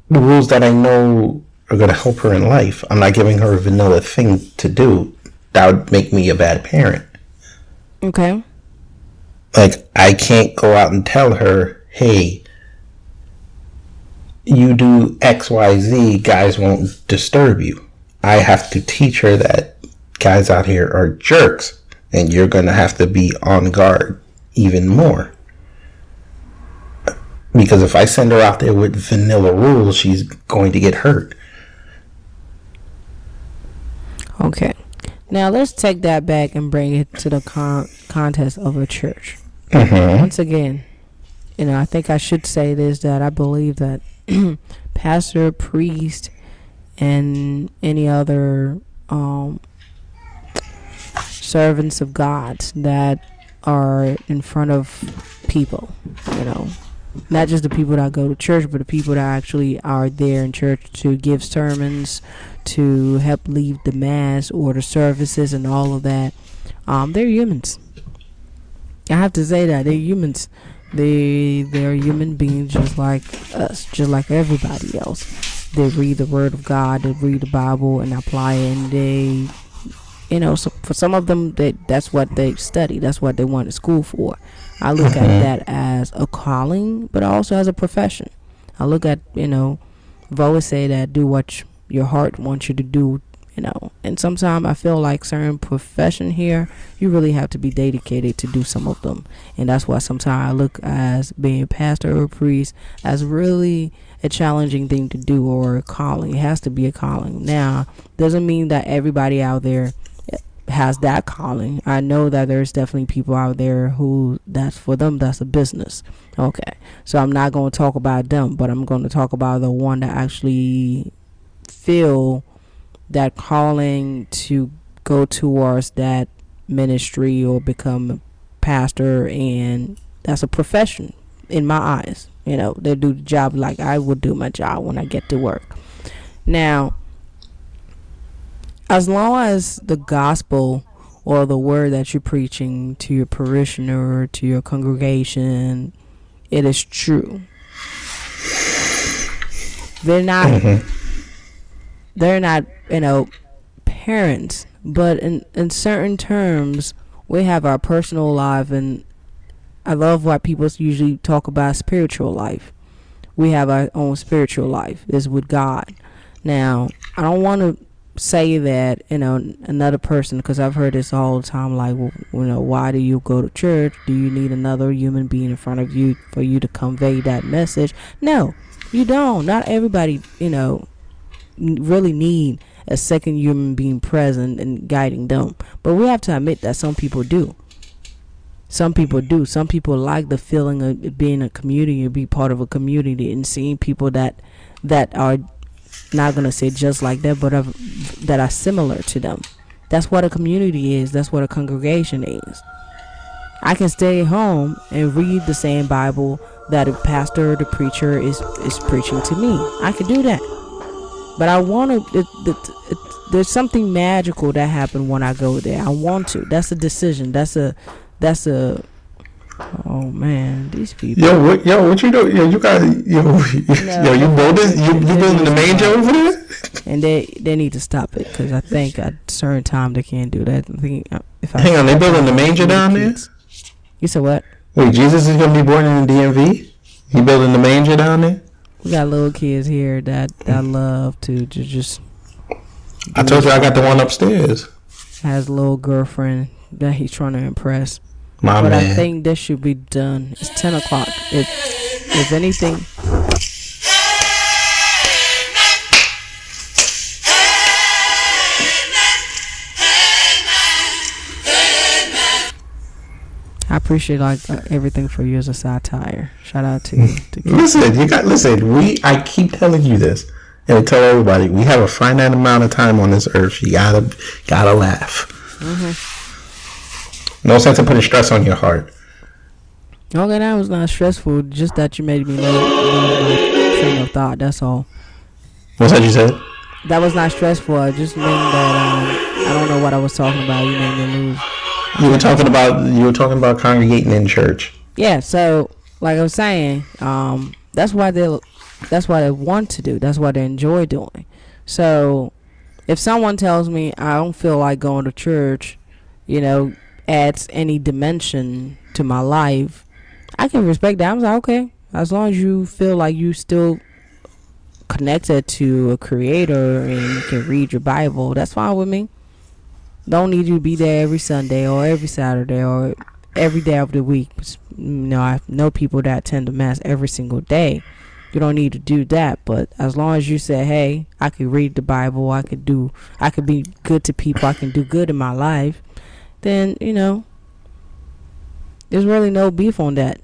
The rules that I know are going to help her in life. I'm not giving her a vanilla thing to do. That would make me a bad parent. Okay. Like, I can't go out and tell her, hey, you do XYZ, guys won't disturb you. I have to teach her that guys out here are jerks, and you're going to have to be on guard even more. Because if I send her out there with vanilla rules, she's going to get hurt. Okay. Now let's take that back and bring it to the con- context of a church. Mm-hmm. Once again, you know, I think I should say this that I believe that pastor, priest, and any other um, servants of God that are in front of people, you know. Not just the people that go to church, but the people that actually are there in church to give sermons, to help lead the mass or the services and all of that. Um, they're humans. I have to say that they're humans. They they're human beings just like us, just like everybody else. They read the Word of God, they read the Bible and apply it, and they, you know, so for some of them, they, that's what they study. That's what they went to school for. I look at mm-hmm. that as a calling, but also as a profession. I look at, you know, I've always say that do what your heart wants you to do you know. And sometimes i feel like certain profession here you really have to be dedicated to do some of them. And that's why sometimes i look as being a pastor or priest as really a challenging thing to do or a calling. It has to be a calling. Now doesn't mean that everybody out there has that calling. I know that there's definitely people out there who that's for them that's a business. Okay. So i'm not going to talk about them but i'm going to talk about the one that actually feel that calling to go towards that ministry or become a pastor and that's a profession in my eyes. You know they do the job like i would do my job when i get to work. Now as long as the gospel or the word that you're preaching to your parishioner to your congregation it is true they're not mm-hmm. they're not you know, parents. But in in certain terms, we have our personal life, and I love why people usually talk about spiritual life. We have our own spiritual life is with God. Now, I don't want to say that you know another person because I've heard this all the time. Like, you know, why do you go to church? Do you need another human being in front of you for you to convey that message? No, you don't. Not everybody, you know, really need a second human being present and guiding them. But we have to admit that some people do. Some people do. Some people like the feeling of being a community and be part of a community and seeing people that that are not gonna say just like that, but of, that are similar to them. That's what a community is. That's what a congregation is. I can stay home and read the same Bible that a pastor or the preacher is is preaching to me. I could do that. But I want to. There's something magical that happened when I go there. I want to. That's a decision. That's a. That's a. Oh man, these people. Yo, what, yo, what you doing? Yo, you got yo, no, yo, you building, you, you building the manger over there? And they they need to stop it because I think at a certain time they can't do that. I think uh, if I hang on, they building the manger down there. You said what? Wait, Jesus is gonna be born in the DMV. He building the manger down there? We got little kids here that that love to, to just. I told you I got the one upstairs. Has a little girlfriend that he's trying to impress. My but man. I think this should be done. It's ten o'clock. If if anything. I appreciate like uh, everything for you as a satire. Shout out to, to listen. You got listen. We I keep telling you this, and I tell everybody we have a finite amount of time on this earth. You gotta gotta laugh. Mm-hmm. No sense of putting stress on your heart. Okay, that was not stressful. Just that you made me lose my train of thought. That's all. What's that you said? That was not stressful. I just mean that um, I don't know what I was talking about. You made me lose. You were talking about you were talking about congregating in church. Yeah, so like I was saying, um, that's why they that's what they want to do. That's what they enjoy doing. So if someone tells me I don't feel like going to church, you know, adds any dimension to my life, I can respect that. I'm like, okay, as long as you feel like you still connected to a creator and you can read your Bible, that's fine with me. Don't need you to be there every Sunday or every Saturday or every day of the week. You know, I know people that attend the mass every single day. You don't need to do that, but as long as you say, "Hey, I could read the Bible, I could do, I could be good to people, I can do good in my life," then you know, there's really no beef on that.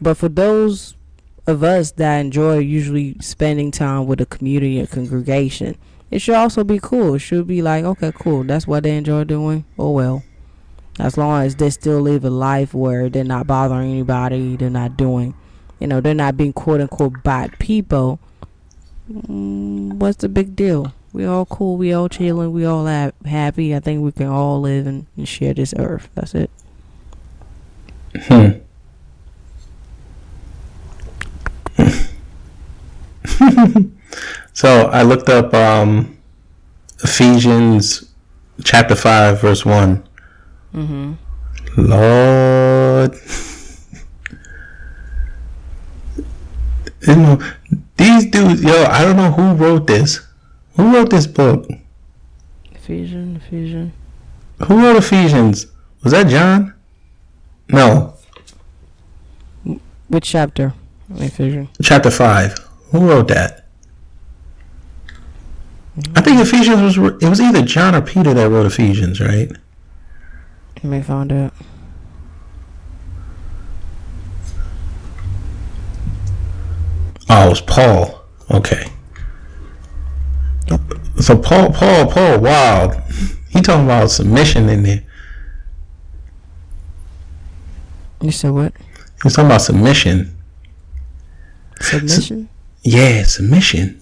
But for those of us that enjoy usually spending time with a community or congregation, it should also be cool. It should be like, okay, cool. That's what they enjoy doing. Oh well. As long as they still live a life where they're not bothering anybody, they're not doing, you know, they're not being quote unquote bad people. Mm, what's the big deal? We all cool. We all chilling. We all ha- happy. I think we can all live and, and share this earth. That's it. Hmm. so I looked up um, Ephesians chapter 5, verse one Mm-hmm. Lord. you know, these dudes, yo, I don't know who wrote this. Who wrote this book? Ephesians, Ephesians. Who wrote Ephesians? Was that John? No, Which chapter? Ephesians. chapter 5. Who wrote that? I think Ephesians was, it was either John or Peter that wrote Ephesians, right? Let me find out. Oh, it was Paul. Okay. So Paul, Paul, Paul, wow. He talking about submission in there. You said what? He was talking about submission. Submission? Yeah, submission.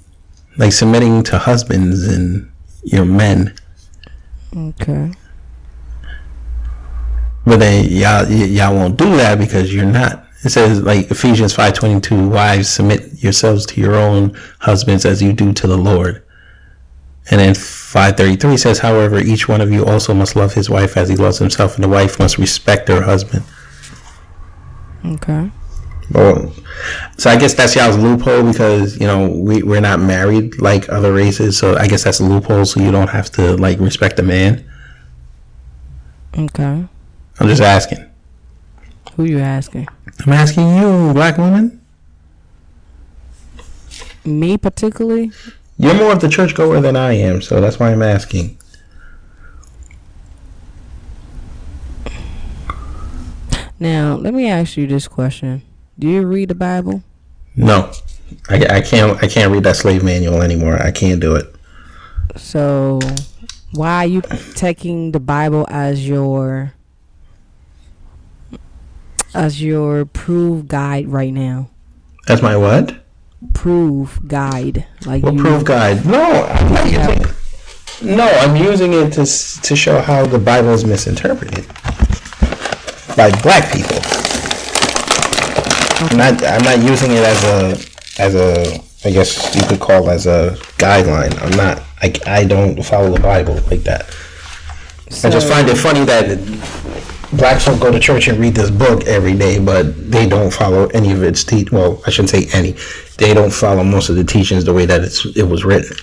Like submitting to husbands and your men. Okay. But then y'all y- y'all won't do that because you're not. It says like Ephesians five twenty two, wives submit yourselves to your own husbands as you do to the Lord. And then five thirty three says, however, each one of you also must love his wife as he loves himself, and the wife must respect her husband. Okay. Well, so I guess that's y'all's loophole because you know we we're not married like other races, so I guess that's a loophole. So you don't have to like respect a man. Okay. I'm just asking. Who you asking? I'm asking you, black woman. Me particularly? You're more of the churchgoer than I am, so that's why I'm asking. Now, let me ask you this question. Do you read the Bible? No, I, I can't. I can't read that slave manual anymore. I can't do it. So, why are you taking the Bible as your as your proof guide right now? As my what? Proof guide, like you, proof guide? No, I'm not using. No, I'm using it to to show how the Bible is misinterpreted by black people. I'm not. I'm not using it as a as a. I guess you could call as a guideline. I'm not. I, I don't follow the Bible like that. I just find it funny that black folk go to church and read this book every day, but they don't follow any of its te- Well, I shouldn't say any. They don't follow most of the teachings the way that it's it was written.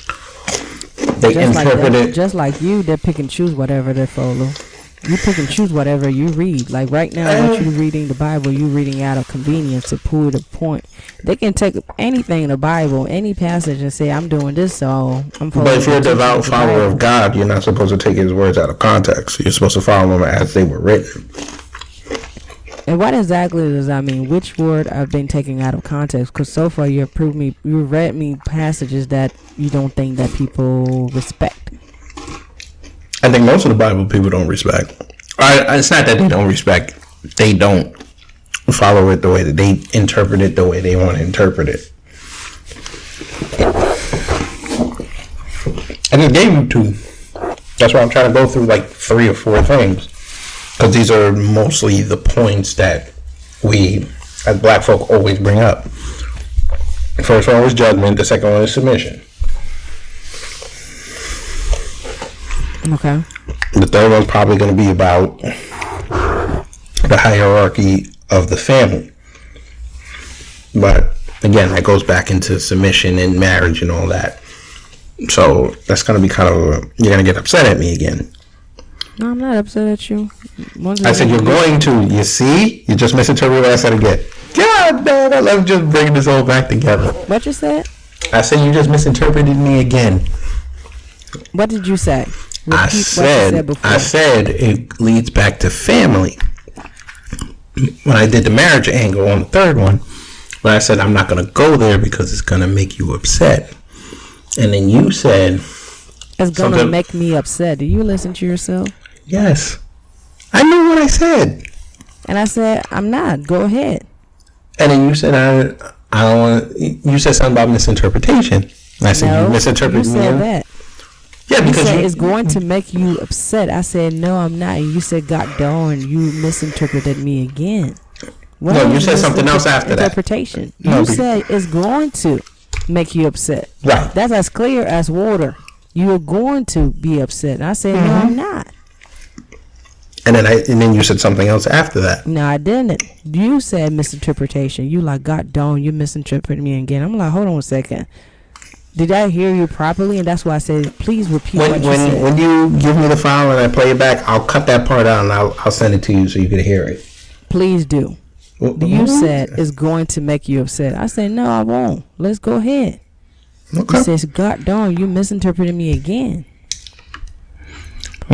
They just interpret that, it. just like you, they pick and choose whatever they follow. You pick and choose whatever you read. Like right now, what you're reading the Bible, you're reading out of convenience to prove the point. They can take anything in the Bible, any passage, and say, "I'm doing this, so I'm." But if you're a devout follower of God, you're not supposed to take His words out of context. You're supposed to follow them as they were written. And what exactly does that mean? Which word I've been taking out of context? Because so far you've proved me, you read me passages that you don't think that people respect. I think most of the Bible people don't respect. It's not that they don't respect; they don't follow it the way that they interpret it the way they want to interpret it. I just gave you two. That's why I'm trying to go through like three or four things because these are mostly the points that we, as black folk, always bring up. The first one was judgment. The second one is submission. Okay. The third one's probably going to be about the hierarchy of the family. But again, that goes back into submission and marriage and all that. So that's going to be kind of a, you're going to get upset at me again. No, I'm not upset at you. Once I said you're going to. You see, you just misinterpreted what I said again. God damn, I love just bringing this all back together. What you said? I said you just misinterpreted me again. What did you say? Repeat I said, before. I said it leads back to family. When I did the marriage angle on the third one, but I said I'm not going to go there because it's going to make you upset. And then you said, it's gonna make me upset. Do you listen to yourself? Yes. I knew what I said. And I said, I'm not. Go ahead. And then you said I I don't want. You said something about misinterpretation. And I said No, you misinterpreted you me. said that. Yeah, You because said you, it's going to make you upset. I said, no, I'm not. And you said, God darn, you misinterpreted me again. What No, you said something else after that. Interpretation. No, you said it's going to make you upset. right. That's as clear as water. You're going to be upset. And I said, no, Mm-hmm. I'm not. And then I and then you said something else after that. No, I didn't. You said misinterpretation. You like, God darn, you misinterpreted me again. I'm like, hold on a second. Did I hear you properly? And that's why I said, please repeat what When you when said. when you give me the file and I play it back, I'll cut that part out and I'll I'll send it to you so you can hear it. please do. Well, You said it's going to make you upset. I said, no, I won't. Let's go ahead. okay. He says, God darn, you misinterpreted me again.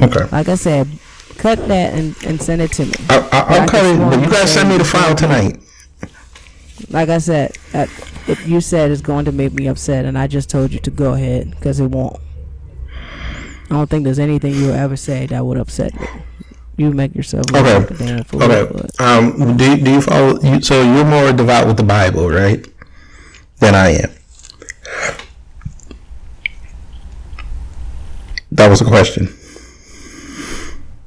Okay. Like I said, cut that and, and send it to me. I, I, I I'll cut it, but you gotta send me the file tonight. Like I said, it, you said it's going to make me upset, and I just told you to go ahead because it won't. I don't think there's anything you'll ever say that would upset me. You make yourself Okay. like a damn fool. Okay. Um. Do do you follow? You, so you're more devout with the Bible, right? Than I am. That was a question.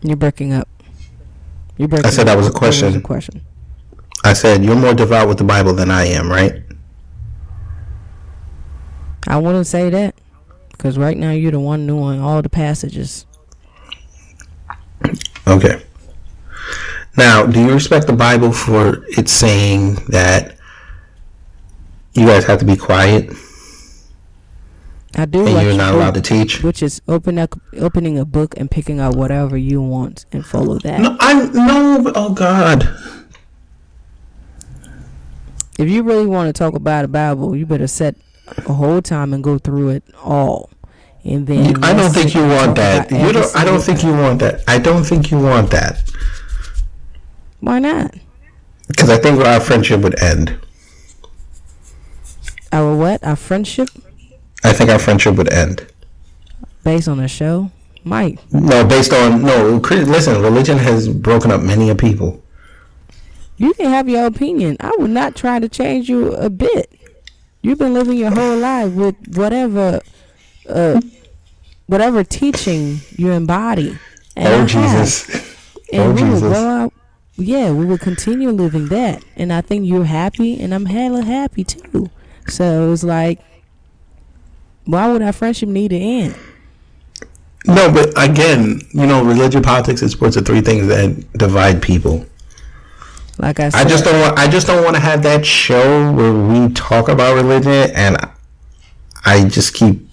You're breaking up. You're breaking. I said that was a up. That question. a question. I said you're more devout with the Bible than I am, right? I wouldn't say that because right now you're the one knowing all the passages. Okay. Now, do you respect the Bible for it saying that you guys have to be quiet I do. and like you're not allowed to teach? Which is open up, opening a book and picking out whatever you want and follow that. No, I no. Oh God. If you really want to talk about the Bible, you better set a whole time and go through it all, and then. I don't think you want that. You don't. I don't think you want that. I don't think you want that Why not? because I think our friendship would end. Our what? Our friendship I think our friendship would end. based on a show might. No, based on no. Listen, religion has broken up many a people. You can have your opinion. I would not try to change you a bit. You've been living your whole life with whatever, uh, whatever teaching you embody. And I oh have. Jesus. And Oh, we Jesus. go out. Yeah, we will continue living that. And I think you're happy, and I'm hella happy too. So it's like, why would our friendship need to end? No, but again, you know, religion, politics, and sports are three things that divide people. Like I said, I just don't want. I just don't want to have that show where we talk about religion and I just keep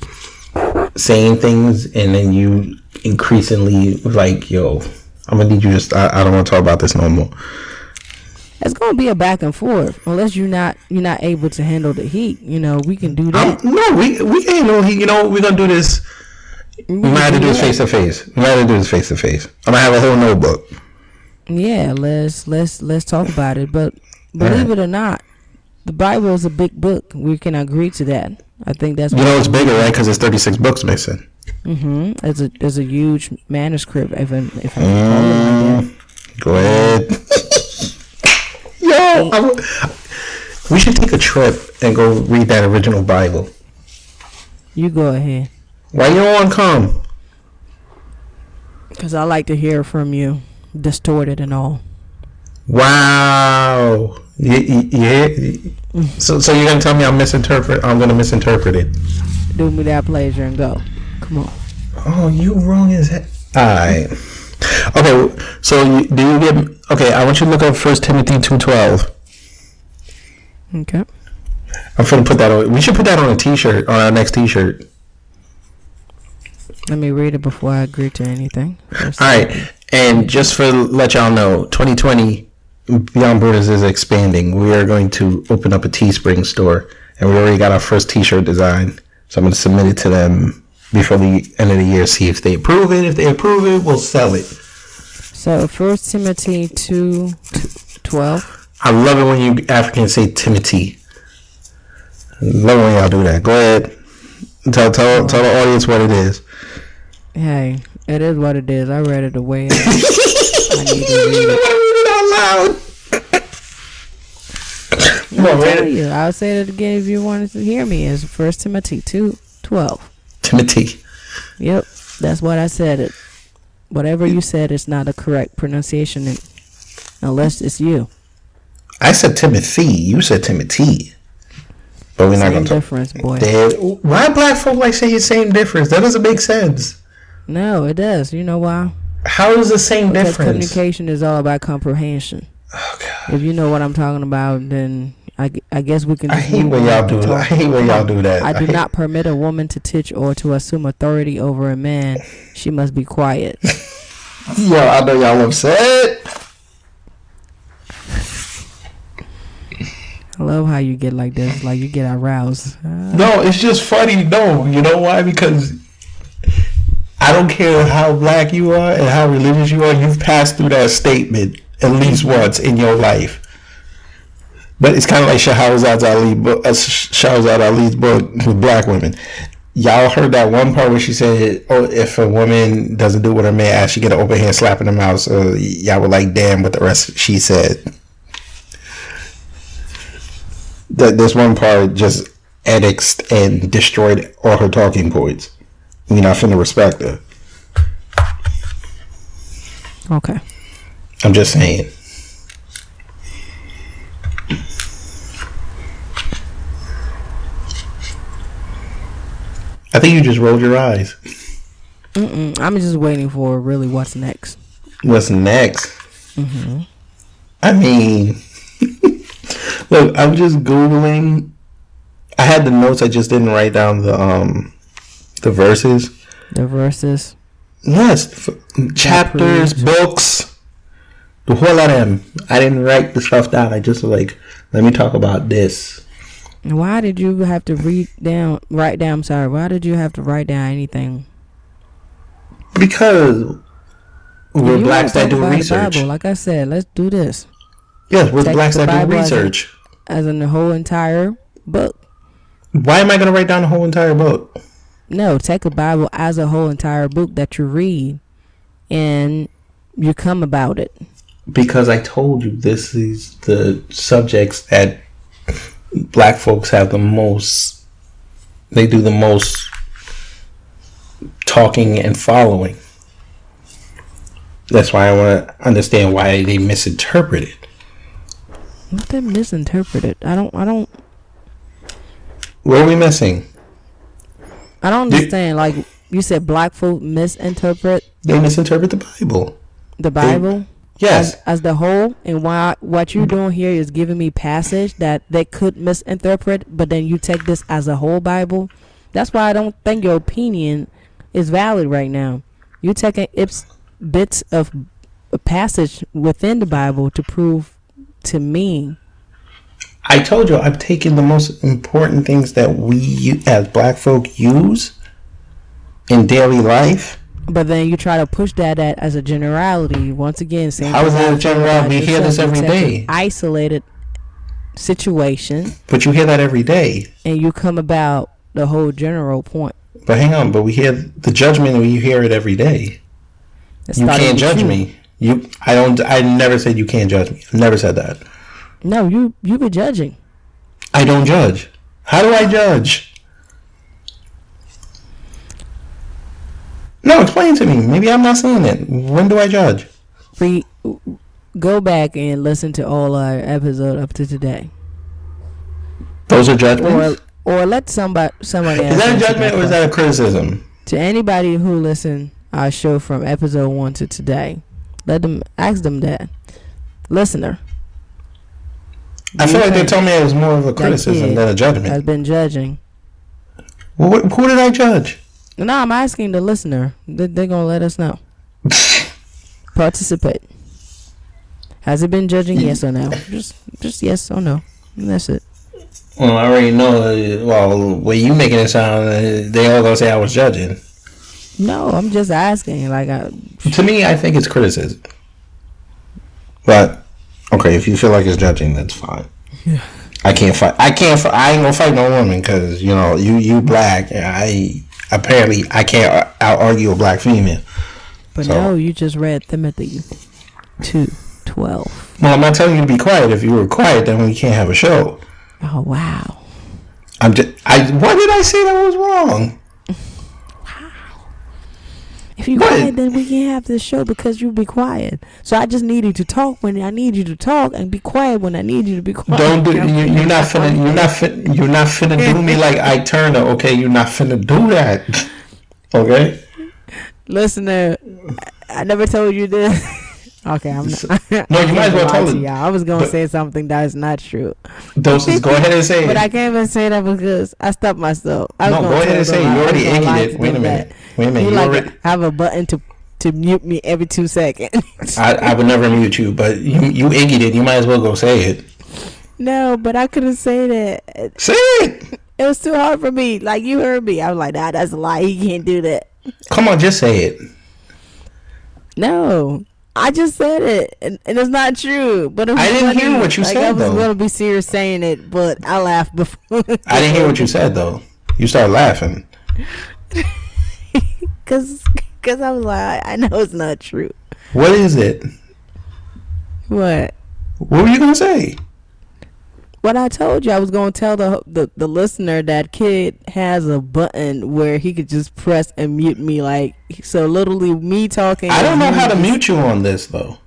saying things, and then you increasingly like, "Yo, I'm gonna need you to. St- I, I don't want to talk about this no more." It's gonna be a back and forth unless you're not you're not able to handle the heat. You know, we can do Um, that. no, we we can't. know. You know, we're gonna do this. We might have to do this face to face. We might have to do this face to face. I'm gonna have a whole notebook. Yeah, let's let's let's talk about it. But believe it or not, the Bible is a big book. We can agree to that. I think that's You know, it's bigger, right? Because there's 36 books missing. hmm It's a it's a huge manuscript. If I, if I can call it like that. Go ahead. Yo, I w- we should take a trip and go read that original Bible. You go ahead, Why you don't want to come? cause I like to hear from you, distorted and all. Wow. Yeah. yeah. So, so you're gonna tell me I'm misinterpret? I'm gonna misinterpret it. Do me that pleasure and go. Come on. Oh, you wrong as heck. All right. Okay. So, you, do you get? Okay, I want you to look up First Timothy two twelve. Okay. I'm gonna put that on. We should put that on a T-shirt on our next T-shirt. Let me read it before I agree to anything. First. All right, and just for let y'all know, 2020 Beyond Borders is expanding. We are going to open up a Teespring store, and we already got our first T-shirt design. So I'm going to submit it to them before the end of the year. See if they approve it. If they approve it, we'll sell it. So First Timothy two twelve. I love it when you Africans say Timothy. I love it when y'all do that. Go ahead. Tell tell tell the audience what it is. Hey, it is what it is. I read it the way I, need to read it. You I'll tell you. I'll say it again if you wanted to hear me. It's First Timothy two twelve. Timothy. Yep, that's what I said. It. Whatever you said is not a correct pronunciation, unless it's you. I said Timothy. You said Timothy. But we're not gonna talk. difference, boy. There- Why black folk like say the same difference? That doesn't make sense. No, it does. You know why? How is the same Because difference? communication is all about comprehension. Oh God. If you know what I'm talking about, then I, I guess we can. I hate when y'all do. I hate when y'all do that. I do hate- not permit a woman to teach or to assume authority over a man. She must be quiet. Yo, I know y'all upset. I love how you get like this, like you get aroused. Uh, No, it's just funny. No, you know why? Because I don't care how black you are and how religious you are. You've passed through that statement at least once in your life. But it's kind of like Shahrazad Ali, uh, Shahrazad Ali's book with black women. Y'all heard that one part where she said, "Oh, if a woman doesn't do what her man asks, she get an open hand slap in the mouth." So y'all were like, "Damn!" What the rest she said. That this one part just annexed and destroyed all her talking points. You're not finna respect her. okay. I'm just saying. I think you just rolled your eyes. Mm-mm. I'm just waiting for really what's next. What's next? I mean, look, I'm just googling. I had the notes. I just didn't write down the um the verses. The verses. Yes, f- chapters, books, the whole of them. I didn't write the stuff down. I just was like, let me talk about this. Why did you have to read down, write down? I'm sorry. Why did you have to write down anything? Because we're You blacks that do research. Bible, like I said, let's do this Yes, we're Take blacks that do Bible as a- research. as in the whole entire book. Why am I going to write down the whole entire book? No, take a Bible as a whole entire book that you read, and you come about it. Because I told you this is the subjects that black folks have the most. They do the most talking and following. That's why I want to understand why they misinterpret it. What they misinterpret it. I don't. I don't. What are we missing? I don't Do- understand. Like you said, black folk misinterpret They misinterpret the Bible. the Bible Yes. as, as the whole, and why what you're doing here is giving me passage that they could misinterpret, but then you take this as a whole Bible. That's why I don't think your opinion is valid right now. You're taking ips, bits of a passage within the Bible to prove to me. I told you I've taken the most important things that we as black folk use in daily life. But then you try to push that at, as a generality. Once again, same is thing that a I generality? We hear this every day. Isolated situation, But you hear that every day. and you come about the whole general point. But hang on, but we hear the judgment and you hear it every day. It You can't judge you. me. You I don't I never said you can't judge me. I never said that. No, you you be judging. I don't judge. How do I judge? No, explain to me. Maybe I'm not saying it. When do I judge? Re, go back and listen to all our episode up to today, Those are judgments. or let somebody somebody Is that a judgment or is that a criticism? to anybody who listened our show from episode one to today? Let them ask them that listener. I feel like they told me it was more of a criticism than a judgment. judgment. been judging. Well, wh- who did I judge? No, I'm asking the listener. They, they're gonna let us know. Participate. Has it been judging? Yes or no? Just, just yes or no. And that's it. Well, I already know. uh, Well, way you making it sound, uh, they all gonna say I was judging. No, I'm just asking. Like, I, To me, I think it's criticism. But okay, if you feel like it's judging, that's fine. Yeah. I can't fight. I can't. Fight, I ain't gonna fight no woman because you know you you black. and I apparently I can't out argue a black female. but So- no, you just read Timothy two twelve. Well, I'm not telling you to be quiet. If you were quiet, then we can't have a show. Oh wow. I'm just. I. Why did I say that was wrong? If you What? quiet, then we can't have this show because you be quiet. So I just need you to talk when I need you to talk, and be quiet when I need you to be quiet. Don't do. You, you're not finna. You're not finna. You're not finna do me like Ike Turner. Okay, you're not finna do that. Okay. Listener, I I never told you this. okay, I'm not. No, you might as well tell it. y'all. I was gonna But- say something that is not true, Doses. Go ahead and say it. but I can't even say that because I stopped myself. I No, go ahead and say it. You already gonna lie egged to it. Wait a minute. Wait a minute. You You like already. have a button to to mute me every two seconds. I, I would never mute you, but you you iggied it. You might as well go say it. no, but I couldn't say that. Say it. It was too hard for me. Like you heard me. I was like, nah, that's a lie. He can't do that. Come on, just say it. No. I just said it, and, and it's not true. But I didn't funny. hear what you like, said, I was though. gonna be serious saying it, but I laughed before. I didn't hear what you said though. You started laughing. Cause, cause I was like, I, I know it's not true. What is it? What? What were you gonna say? What I told you, I was gonna tell the the, the listener that kid has a button where he could just press and mute me. Like so, literally me talking. I don't know how to mute you on this though.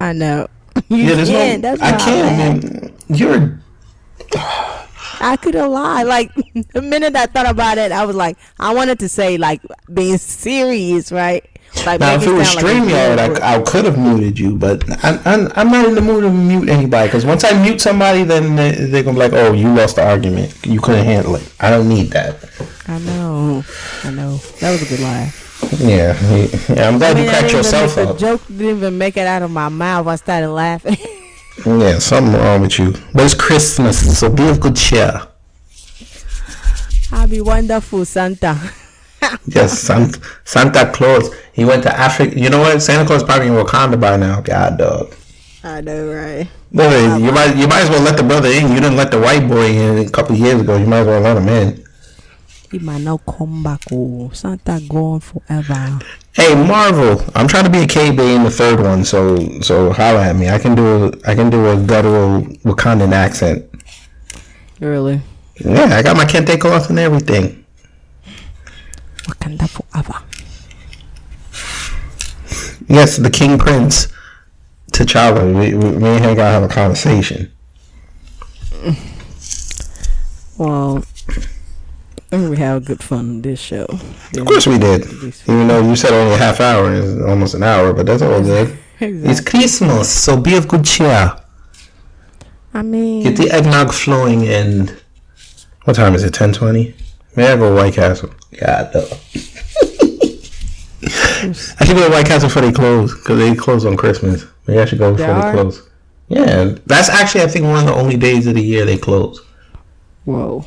I know. You Yeah, there's can. no. That's I can't. Man. You're. I could have lied. Like the minute I thought about it, I was like, I wanted to say like being serious, right? Like Now, if it was like StreamYard, joke. I, I could have muted you, but I, I'm, I'm not in the mood to mute anybody because once I mute somebody, then they, they're gonna be like, "Oh, you lost the argument. You couldn't handle it." I don't need that. I know, I know. That was a good lie. Yeah, yeah. I'm glad I mean, you cracked yourself make, the joke didn't even make it out of my mouth. I started laughing. Yeah, something wrong with you. But it's Christmas, so be of good cheer. I'll be wonderful, Santa. Yes, Santa, Santa Claus. He went to Africa. You know what? Santa Claus probably in Wakanda by now. God, dog. I know, right? Boy, you might you might as well let the brother in. You didn't let the white boy in a couple years ago. You might as well let him in. He might not come back. Oh, Santa gone forever. Hey Marvel, I'm trying to be a K-Bay in the third one, so so holla at me. I can do a, I can do a guttural Wakandan accent. Really? Yeah, I got my kente cloth and everything. Wakanda forever. Yes, the King Prince, T'Challa. We, we, me and him gotta have a conversation. Well, I think we have good fun on this show. Of course we did. Even though you said only a half hour, it's almost an hour, but that's all good. It's Christmas, so be of good cheer. I mean, Get the eggnog flowing and what time is it? Ten twenty. May I go White Castle? God. I should go to White Castle before they close because they close on Christmas. Maybe I should go before They they, close. Yeah, that's actually I think one of the only days of the year they close. whoa.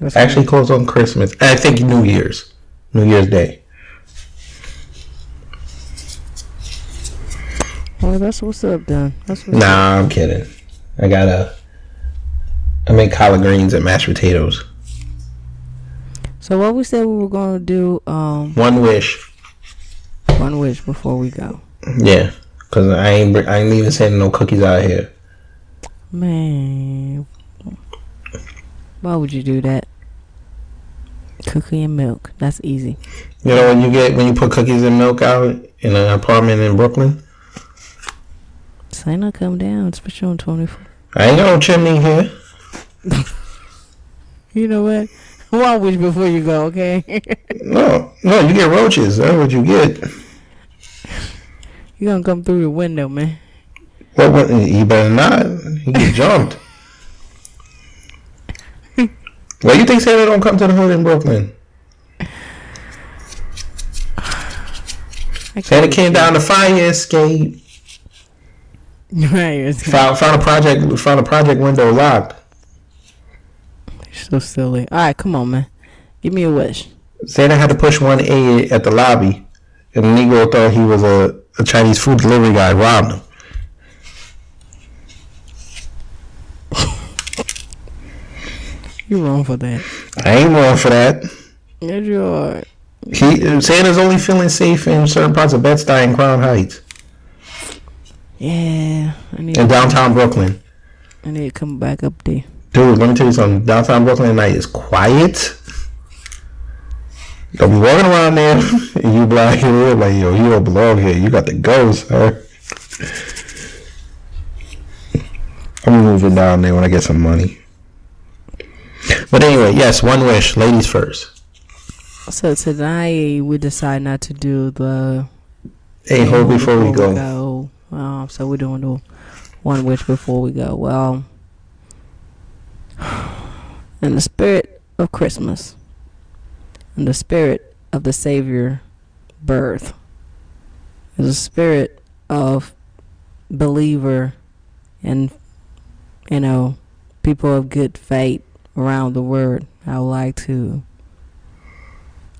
That's Actually, close on Christmas. I think New Year's, New Year's Day. Well, that's what's up, then. That's what's Nah, I'm kidding. I gotta. I make collard greens and mashed potatoes. So what we said we were gonna do, um, One wish. one wish before we go. Yeah, cause I ain't I ain't even sending no cookies out here. Man, why would you do that? Cookie and milk. That's easy. You know when you get when you put cookies and milk out in an apartment in Brooklyn. Say not come down, especially on twenty four. I ain't got no chimney here. You know what? One wish before you go, okay? No, no, you get roaches. That's what you get. you gonna come through the window, man. What? what you better not. You get jumped. Why you think Santa don't come to the hood in Brooklyn? Santa came down the fire escape. Right, Found found a project found a project window locked. So silly. All right, come on, man. Give me a wish. Santa had to push one A at the lobby, and the Negro thought he was a, a Chinese food delivery guy, robbed him. You're wrong for that. I ain't wrong for that. Yes, you are. He Santa's only feeling safe in certain parts of Bed-Stuy and Crown Heights Yeah, I need. in downtown Brooklyn. I need to come back up there. Dude, let me tell you something. Downtown Brooklyn at night is quiet. Be walking around there and you like, you're like, yo, you don't belong here. You got to go, sir. I'm moving down there when I get some money. But anyway, yes, one wish. Ladies first. So tonight we decide not to do the Hey, hold before we go. Um, so we're doing the one wish before we go. Well, in the spirit of Christmas, in the spirit of the Savior birth, in the spirit of believer and you know people of good faith around the world, I would like to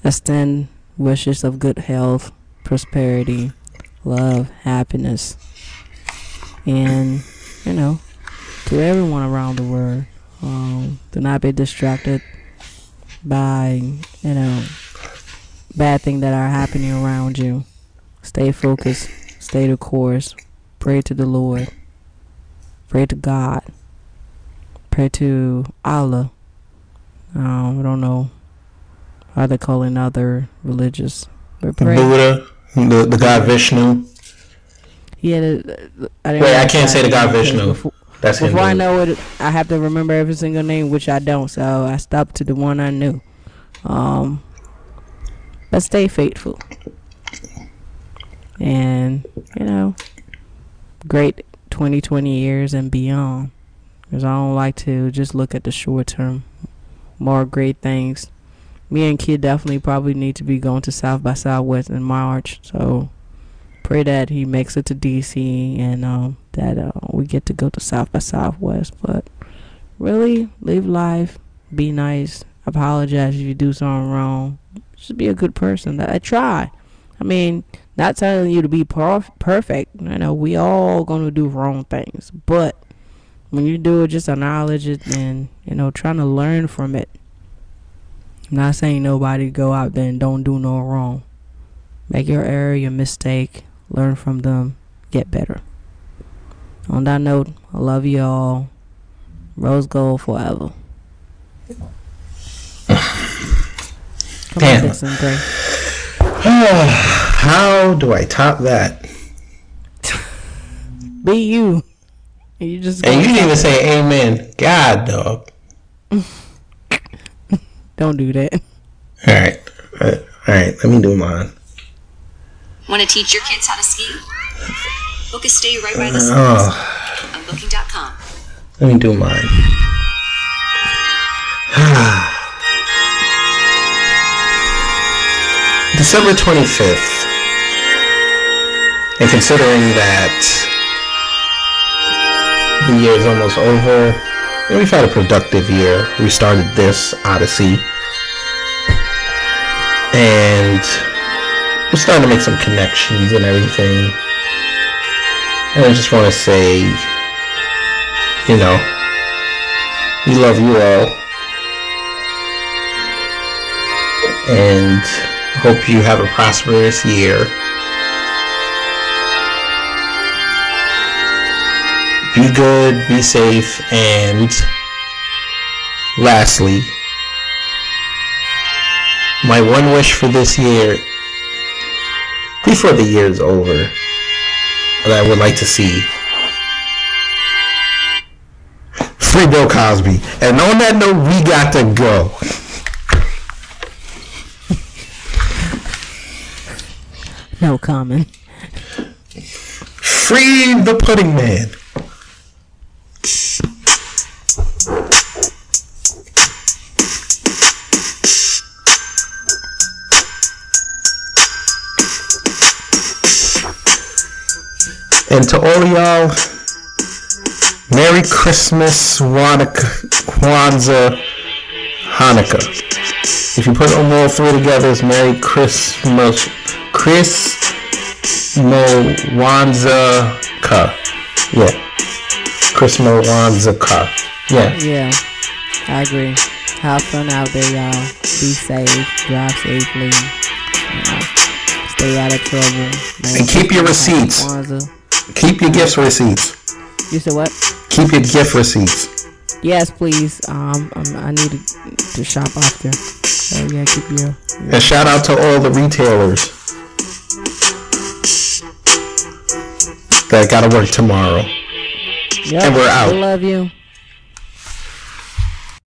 extend wishes of good health, prosperity, love, happiness, and you know, to everyone around the world. Um, do not be distracted by you know bad things that are happening around you. Stay focused. Stay the course. Pray to the Lord. Pray to God. Pray to Allah. Um, I don't know how they call in other religious, but pray. Buddha, the, the god Vishnu. Yeah, the, the, I Wait, I can't say the god Vishnu. Before, That's before I know it, I have to remember every single name, which I don't. So I stopped to the one I knew. Um, but stay faithful, and you know, great 2020 years and beyond. Because I don't like to just look at the short term. More great things. Me and Kid definitely probably need to be going to South by Southwest in March. So pray that he makes it to DC and um, that uh, we get to go to South by Southwest. But really, live life, be nice, apologize if you do something wrong. Just be a good person. I try. I mean, not telling you to be perf- perfect. You know, we all gonna do wrong things, but when you do it, just acknowledge it and you know, trying to learn from it. I'm not saying nobody go out there and don't do no wrong. Make your error, your mistake, learn from them, get better. On that note, I love you all. Rose gold forever. Come Damn. on, Dixon Gray. How do I top that? Be you. And you just And you didn't even say amen. God, dog. don't do that. All right. All right. Let me do mine. Want to teach your kids how to ski? Book a stay right by the uh, Oh, schools on booking.com. let me do mine. December 25th. And considering that the year is almost over, and we've had a productive year. We started this Odyssey. And we're starting to make some connections and everything. And I just want to say, you know, we love you all. And hope you have a prosperous year. Be good, be safe, and lastly, my one wish for this year, before the year is over, that I would like to see free Bill Cosby. And on that note, we got to go. No comment. Free the pudding man. And to all y'all, Merry Christmas, Wanaka- Kwanzaa, Hanukkah. If you put them all three together, it's Merry Christmas, Chris Mowanzaka. Yeah. Chris Mowanzaka. Yeah. Yeah, I agree. Have fun out there, y'all. Be safe. Drive safely. You know, stay out of trouble. And keep your receipts. Kwanzaa. Keep your gift receipts. You said what? Keep your gift receipts. Yes, please. Um, um I need to, to shop after. So yeah, keep your. And shout out to all the retailers that gotta work tomorrow. Yep, And we're out. I love you.